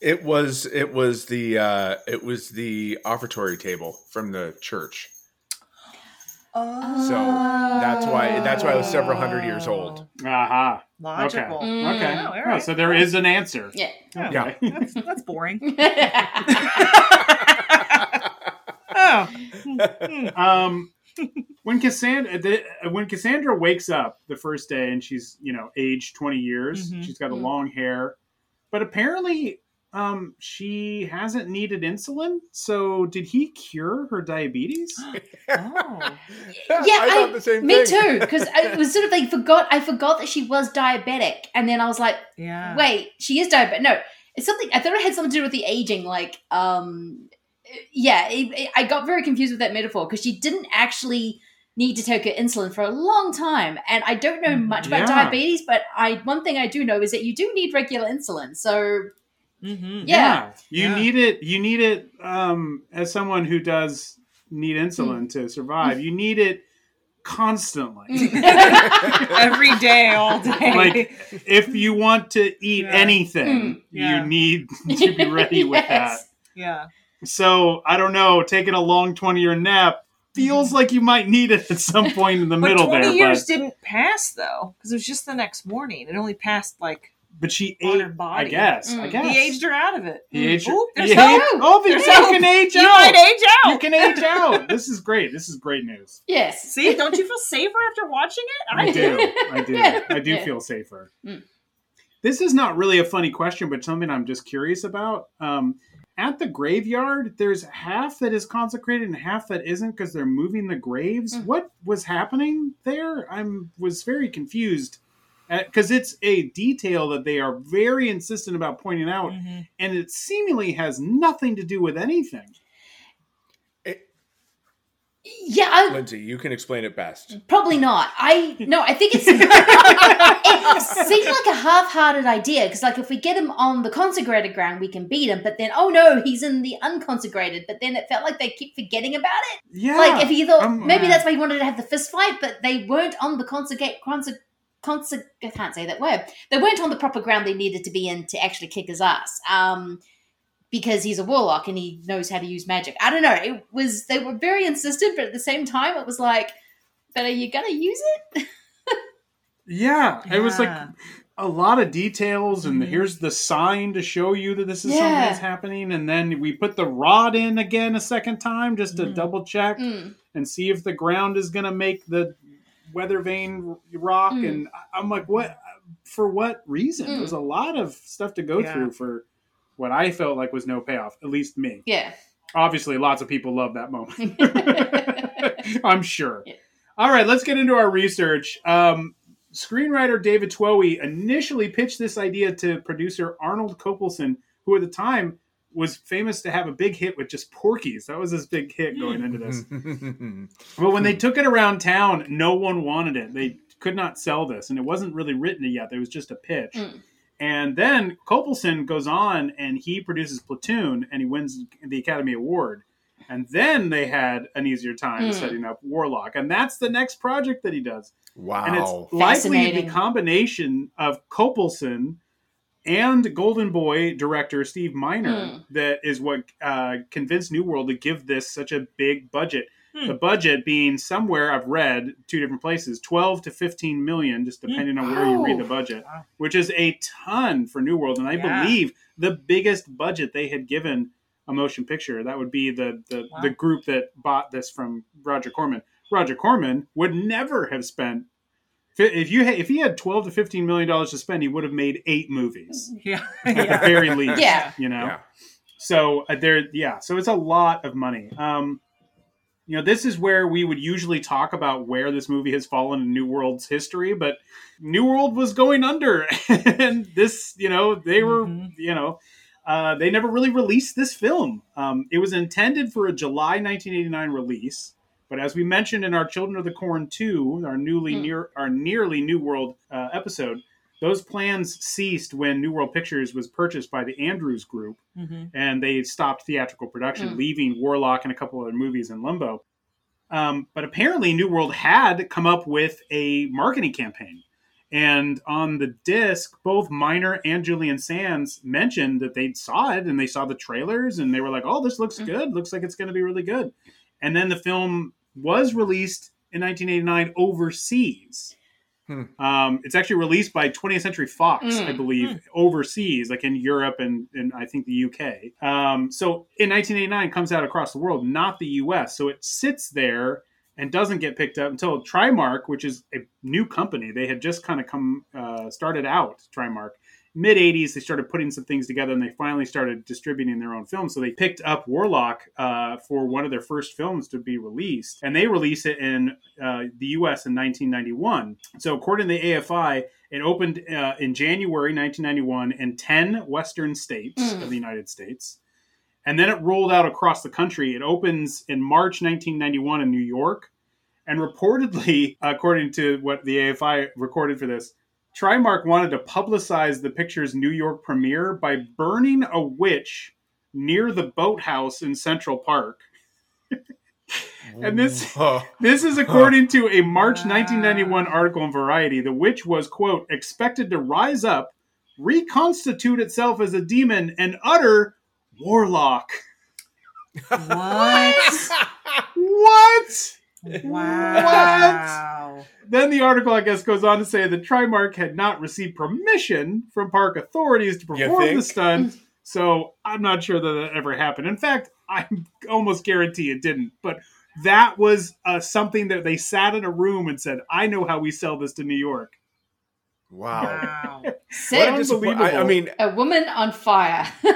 it was it was the uh, it was the offertory table from the church. Oh. So that's why that's why it was several hundred years old. Aha. Logical. Okay. Mm. Okay. Oh, all Oh, so there is an answer. Yeah. Yeah. That's, that's boring. oh. Um when cassandra the, when cassandra wakes up the first day and she's you know aged 20 years Mhm. she's got a Mhm. long hair but apparently um she hasn't needed insulin so did he cure her diabetes Oh. yeah, I thought the same me thing. too. Because it was sort of like forgot. I forgot that she was diabetic, and then I was like, Yeah. wait, she is diabetic. No, it's something. I thought it had something to do with the aging. Like, um, yeah, it, it- I got very confused with that metaphor because she didn't actually need to take her insulin for a long time, and I don't know much about Yeah. diabetes, but I one thing I do know is that you do need regular insulin. So Mm-hmm. yeah, you Yeah. need it you need it um as someone who does need insulin to survive you need it constantly Every day, all day. like if you want to eat Yeah. anything Yeah. you need to be ready with that yeah. So I don't know. Taking a long twenty-year nap feels like you might need it at some point in the But middle 20 there. years But, didn't pass, though, because it was just the next morning. It only passed, like, but she on ate. her body. I guess. I Mm. guess he aged her out of it. He aged her- Oop, there's he hope. aged- Oh, there's There's you hope. can age You out. might age out. You can age out. This is great. This is great news. yes. See, don't you feel safer after watching it? I do. I do. I do Yeah. feel safer. Mm. This is not really a funny question, but something I'm just curious about. Um, at the graveyard, there's half that is consecrated and half that isn't because they're moving the graves. Mm. What was happening there? I'm was very confused because it's a detail that they are very insistent about pointing out, Mhm. and it seemingly has nothing to do with anything. Yeah, I, Lindsay, you can explain it best. Probably not. I no. I think it's it seems like a half-hearted idea because, like, if we get him on the consecrated ground, we can beat him. But then, oh no, he's in the unconsecrated. But then it felt like they keep forgetting about it. Yeah, like if he thought um, maybe uh, that's why he wanted to have the fist fight, but they weren't on the consecrated. conse- conse- I can't say that word. They weren't on the proper ground they needed to be in to actually kick his ass. Um, because he's a warlock and he knows how to use magic. I don't know. It was they were very insistent, but at the same time, it was like, but are you gonna use it? Yeah, it was like a lot of details, and Mhm. here's the sign to show you that this is something Yeah. that's happening, and then we put the rod in again a second time just to Mhm. double check Mm. and see if the ground is going to make the weather vane rock. Mm. And I- I'm like, what? For what reason? Mm. There's a lot of stuff to go Yeah. through for what I felt like was no payoff, at least me. Yeah. Obviously, lots of people love that moment. I'm sure. All right, let's get into our research. Um, screenwriter David Twohy initially pitched this idea to producer Arnold Kopelson, who at the time was famous to have a big hit with just Porky's. That was his big hit going into this. But when they took it around town, no one wanted it. They could not sell this, and it wasn't really written yet. It was just a pitch. Mm. And then Kopelson goes on and he produces Platoon and he wins the Academy Award. And then they had an easier time Mm. setting up Warlock. And that's the next project that he does. Wow. And it's likely the combination of Kopelson and Golden Boy director Steve Miner Mm. that is what uh, convinced New World to give this such a big budget. The budget being somewhere I've read two different places, twelve to fifteen million, just depending on where you read the budget, which is a ton for New World, and I Yeah. believe the biggest budget they had given a motion picture. That would be the the, Wow. the group that bought this from Roger Corman. Roger Corman would never have spent if you had, if he had twelve to fifteen million dollars to spend, he would have made eight movies Yeah. at the very least. Yeah. you know. Yeah. So uh, there, yeah. So it's a lot of money. Um, you know, this is where we would usually talk about where this movie has fallen in New World's history, but New World was going under, and this, you know, they were, Mhm. you know, uh, they never really released this film. Um, it was intended for a July 1989 release, but as we mentioned in our Children of the Corn 2, our newly Hmm. near, our nearly New World uh, episode, those plans ceased when New World Pictures was purchased by the Andrews Group Mhm. and they stopped theatrical production, Mm. leaving Warlock and a couple other movies in limbo. Um, but apparently, New World had come up with a marketing campaign. And on the disc, both Miner and Julian Sands mentioned that they saw it and they saw the trailers and they were like, oh, this looks Mm. good. Looks like it's going to be really good. And then the film was released in 1989 overseas. Hmm. Um, it's actually released by 20th Century Fox, I Mm. believe, overseas, like in Europe and, and I think the UK. Um, so in 1989, comes out across the world, not the US. So it sits there and doesn't get picked up until Trimark, which is a new company. They had just kind of come uh, started out Trimark. Mid 80s, they started putting some things together and they finally started distributing their own films. So they picked up Warlock uh, for one of their first films to be released. And they released it in uh, the US in 1991. So according to the AFI, it opened uh, in January 1991 in 10 Western states Mm. of the United States. And then it rolled out across the country. It opens in March 1991 in New York. And reportedly, according to what the AFI recorded for this, Trimark wanted to publicize the picture's New York premiere by burning a witch near the boathouse in Central Park. and this this is according to a March 1991 article in Variety. The witch was, quote, expected to rise up, reconstitute itself as a demon, and utter warlock. What? What? Wow. Then the article, I guess, goes on to say that Trimark had not received permission from park authorities to perform the stunt. So I'm not sure that that ever happened. In fact, I almost guarantee it didn't. But that was uh, something that they sat in a room and said, "I know how we sell this to New York." Wow. Wow. What a I, I mean, a woman on fire.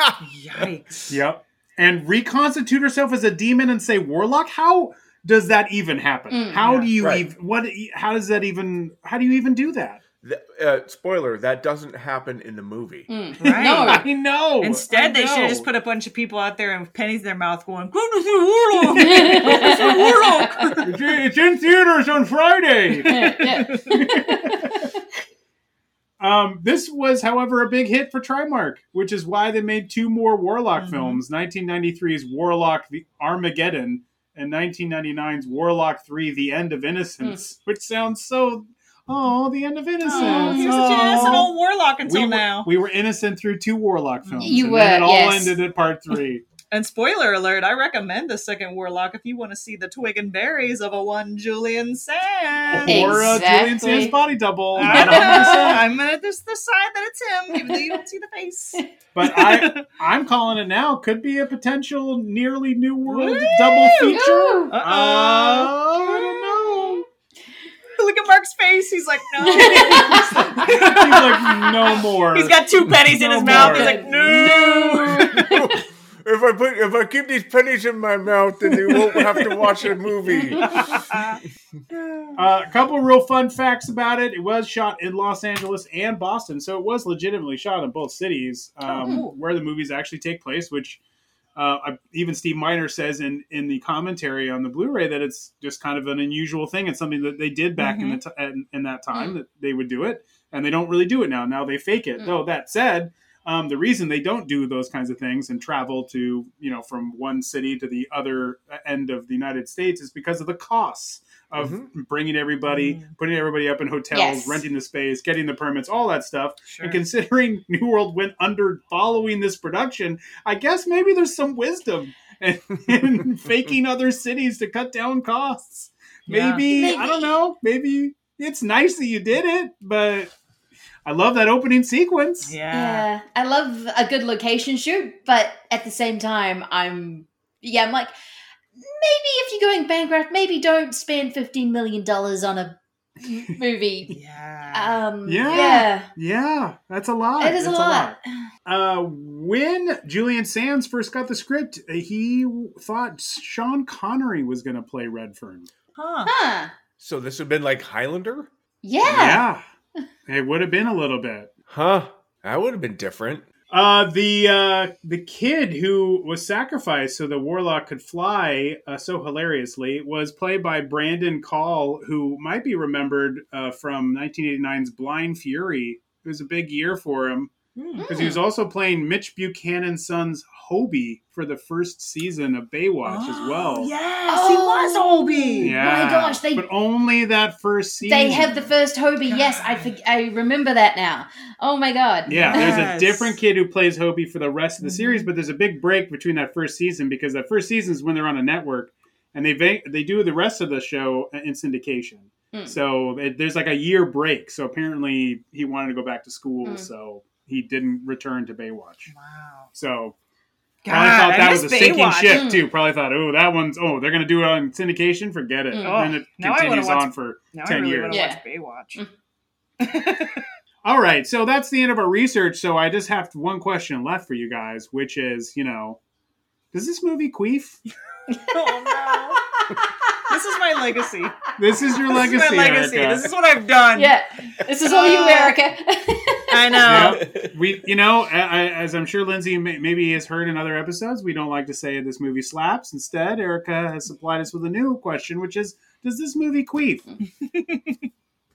Yikes. Yep. And reconstitute herself as a demon and say warlock. How does that even happen? Mm. how Yeah. do you Right. even what? How does that even? How do you even do that? th- uh, spoiler, that doesn't happen in the movie. Mm. Right. No. I know. Instead, I they should have just put a bunch of people out there with pennies in their mouth going, Go to the warlock! Go to the warlock! It's in- theaters on Friday. Yeah. Um, this was, however, a big hit for Trimark, which is why they made two more Warlock Mhm. films 1993's Warlock the Armageddon and 1999's Warlock 3 The End of Innocence, which sounds so. Oh, the end of innocence. Oh, he was such an innocent Oh. old warlock until we were, now. we were innocent through two Warlock films. You and were, it all yes. ended at part three. And spoiler alert, I recommend the second warlock if you want to see the twig and berries of a one Julian Sand. Or a Julian Exactly. Sands body double. I know. I'm gonna just decide that it's him, even though you don't see the face. But I, I'm calling it now. Could be a potential nearly New World Woo! double feature. Uh, I don't know. look at Mark's face. He's like, no. He's like, no more. He's got two pennies in No his mouth. He's like, no. If I put if I keep these pennies in my mouth, then they won't have to watch a movie. Uh, a couple real fun facts about it. It was shot in Los Angeles and Boston, so it was legitimately shot in both cities um, cool. where the movies actually take place. Which uh, I, even Steve Miner says in in the commentary on the Blu-ray that it's just kind of an unusual thing. It's something that they did back in the t- in, in that time that they would do it, and they don't really do it now. Now they fake it. Though that said. Um, the reason they don't do those kinds of things and travel to you know from one city to the other uh, end of the United States is because of the costs of mm-hmm. bringing everybody, mm. putting everybody up in hotels, Yes. renting the space, getting the permits, all that stuff. Sure. And considering New World went under following this production, I guess maybe there's some wisdom in, in faking other cities to cut down costs. Yeah. Maybe, I don't know. Maybe it's nice that you did it, but I love that opening sequence. Yeah. Yeah, I love a good location shoot, but at the same time, I'm yeah, I'm like maybe if you're going bankrupt, maybe don't spend fifteen million dollars on a movie. Yeah. Um, Yeah. yeah, Yeah, that's a lot. it is a That's lot. Uh, when Julian Sands first got the script, uh, he thought Sean Connery was going to play Redferne. Huh. Huh? So this would have been like Highlander, Yeah. Yeah, it would have been a little bit. huh? That would have been different. Uh, the uh, the kid who was sacrificed so the warlock could fly uh, so hilariously was played by Brandon Call, who might be remembered uh, from 1989's Blind Fury. It was a big year for him because he was also playing Mitch Buchanan's son's Hobie for the first season of Baywatch as well. Yes, he was Hobie. Yeah, my gosh, they- but only that first season. They have the first Hobie. Yes, I I remember that now. Oh my god. Yeah, there's a different kid who plays Hobie for the rest of the series, Mm-hmm. but there's a big break between that first season because that first season is when they're on a network, and they va- they do the rest of the show in syndication. Mm. So it, there's like a year break. So apparently he wanted to go back to school, Mm. so he didn't return to Baywatch. Wow. So God, probably thought I that was a sinking ship Mm. too. Probably thought, oh, that one's oh, they're gonna do it on syndication. Forget it. Mm. And then it Oh, now I wanna continues watch- on for Now I ten really years. Yeah. watch Baywatch. All right, so that's the end of our research. So I just have one question left for you guys, which is, you know, does this movie queef? oh no. this is my legacy. This is your This legacy, is my legacy. Erica. This is what I've done. Yeah. This is all you, Uh, Erica. I know. Yep. We, you know, a- a- as I'm sure Lindsay may, maybe has heard in other episodes, we don't like to say this movie slaps. Instead, Erica has supplied us with a new question, which is, does this movie queef?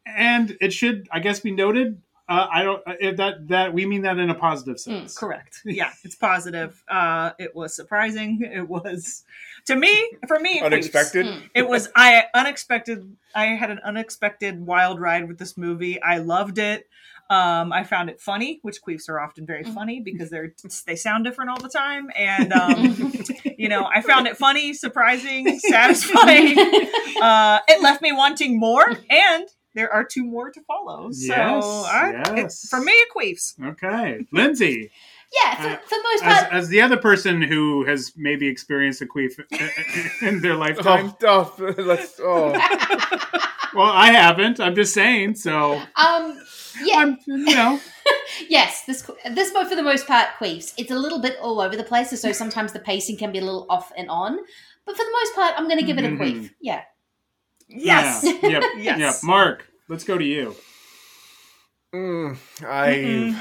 and it should, I guess, be noted. Uh, I don't uh, that that we mean that in a positive sense. Correct. Yeah, it's positive. Uh, it was surprising. It was to me, for me, it queefs. Unexpected. It was I unexpected. I had an unexpected wild ride with this movie. I loved it. Um, I found it funny, which queefs are often very funny because they're they sound different all the time. And um, you know, I found it funny, surprising, satisfying. Uh, it left me wanting more, and there are two more to follow. So Yes, I, it- yes. for me, it queefs. Okay, Lindsay. yeah, for, Uh, for the most as, part. as the other person who has maybe experienced a queef in their lifetime. Oh, oh, let's, oh. Well, I haven't. I'm just saying. So, um, yeah, I'm, you know, yes, this this boat for the most part queefs. It's a little bit all over the place, so sometimes the pacing can be a little off and on. But for the most part, I'm going to give it a queef. Yeah. Yes. yeah, yep, Yes. yep. Mark, let's go to you. Mm, I,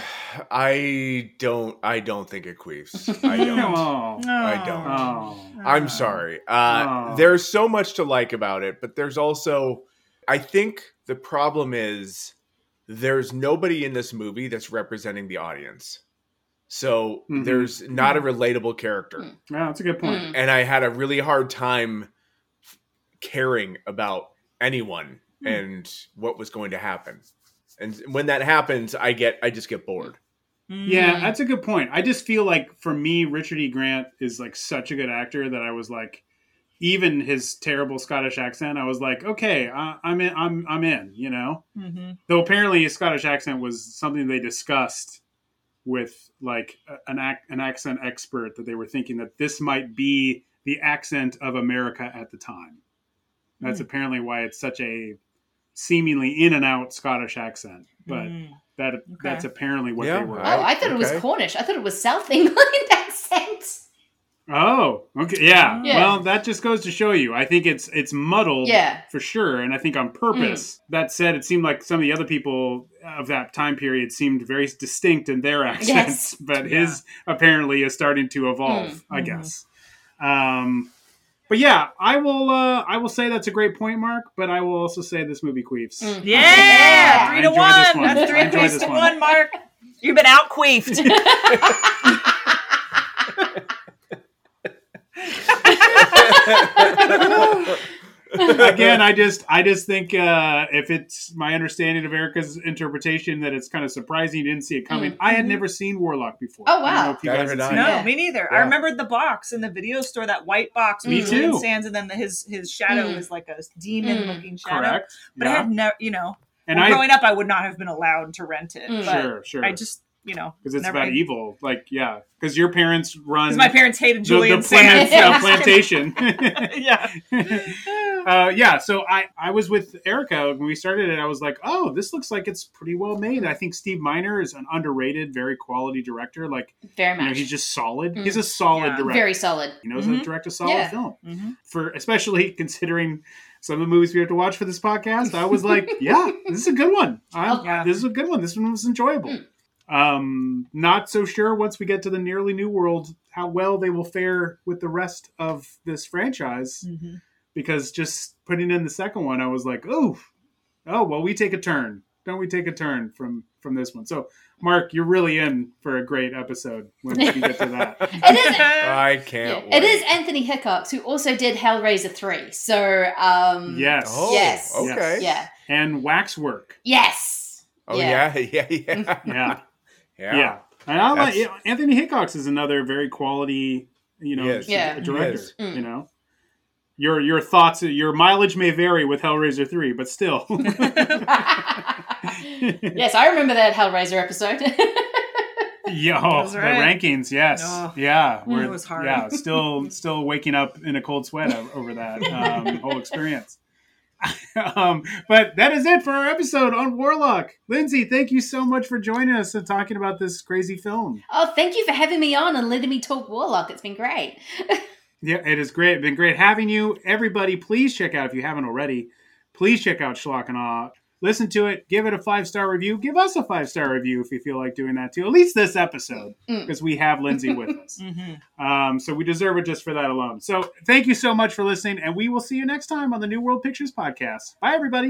I don't, I don't think it queefs. I don't. Oh, I don't. oh. I'm sorry. Uh, Oh. There's so much to like about it, but there's also, I think the problem is there's nobody in this movie that's representing the audience. So Mhm. there's not a relatable character. Yeah, that's a good point. Mm. And I had a really hard time caring about anyone and what was going to happen. And when that happens, I get, I just get bored. Yeah, Mm. that's a good point. I just feel like for me, Richard E. Grant is like such a good actor that I was like, even his terrible Scottish accent, I was like, okay, I, I'm in. I'm I'm in. You know. Mhm. Though apparently his Scottish accent was something they discussed with like an ac- an accent expert that they were thinking that this might be the accent of America at the time. That's apparently why it's such a seemingly in and out Scottish accent, but Mm. that that's apparently what Yeah, they were. Oh, I thought it was Cornish. I thought it was South England accent. Oh, okay, yeah. Yeah. Well, that just goes to show you. I think it's it's muddled, Yeah. for sure, and I think on purpose. That said, it seemed like some of the other people of that time period seemed very distinct in their accents, Yes. but his apparently is starting to evolve. Mm. I Mhm. guess. Um, but yeah, I will. Uh, I will say that's a great point, Mark. But I will also say this movie queefs. Mm. Yeah, Yeah, three to one. one. That's three queefs to one. one, Mark. You've been out queefed. Again, I just, I just think uh, if it's my understanding of Erica's interpretation that it's kind of surprising you didn't see it coming. Mm. I had Mhm. never seen Warlock before. Oh, I don't know wow. if you guys had had I. seen no, that. me neither. Yeah. I remembered the box in the video store, that white box Me with too. Julian Sands, and then the, his his shadow Mm. is like a demon-looking shadow. Correct. But I had never, you know, and well, I growing up, I would not have been allowed to rent it. Mm. But sure, sure, I just, you know, because it's never- about evil. Like, yeah, because your parents run Because my parents hated the, Julian the Plymouth Sands. uh, plantation. yeah. uh, yeah, so I, I was with Erica when we started it. I was like, oh, this looks like it's pretty well made. I think Steve Miner is an underrated, very quality director. Like, Very you know, much. he's just solid. Mm. He's a solid Yeah. director. Very solid. he knows how Mhm. to direct a solid Yeah. film. Mhm. For especially considering some of the movies we have to watch for this podcast, I was like, yeah, this is a good one. I, yeah. This is a good one. This one was enjoyable. Mm. Um, not so sure once we get to the nearly new world how well they will fare with the rest of this franchise Mhm. because just putting in the second one, I was like, oh, oh, well, we take a turn. Don't we take a turn from from this one? So, Mark, you're really in for a great episode when we get to that. It is. I can't. it wait. is Anthony Hickox who also did Hellraiser three. So um, Yes. Oh, Yes. Okay. yeah, And Waxwork. yes. Oh Yeah. yeah, yeah, yeah, Yeah. Yeah. Yeah. And I like yeah, Anthony Hickox is another very quality, you know, He is. Yeah. a director. He is. Mm. You know, your your thoughts, your mileage may vary with Hellraiser three, but still, yes, I remember that Hellraiser episode. yeah, oh, That's the rankings, yes, Oh. yeah, we're- was hard. Yeah, still still waking up in a cold sweat over that um, whole experience. um, but that is it for our episode on Warlock. Lindsay, thank you so much for joining us and talking about this crazy film. oh, thank you for having me on and letting me talk Warlock. It's been great. Yeah, it is great. It's been great having you. Everybody, please check out, if you haven't already, please check out Schlock and Awe. Listen to it, give it a five star review. Give us a five star review if you feel like doing that too. At least this episode, Mm. because we have Lindsay with us. Mhm. Um, so we deserve it just for that alone. So thank you so much for listening, and we will see you next time on the New World Pictures podcast. Bye, everybody.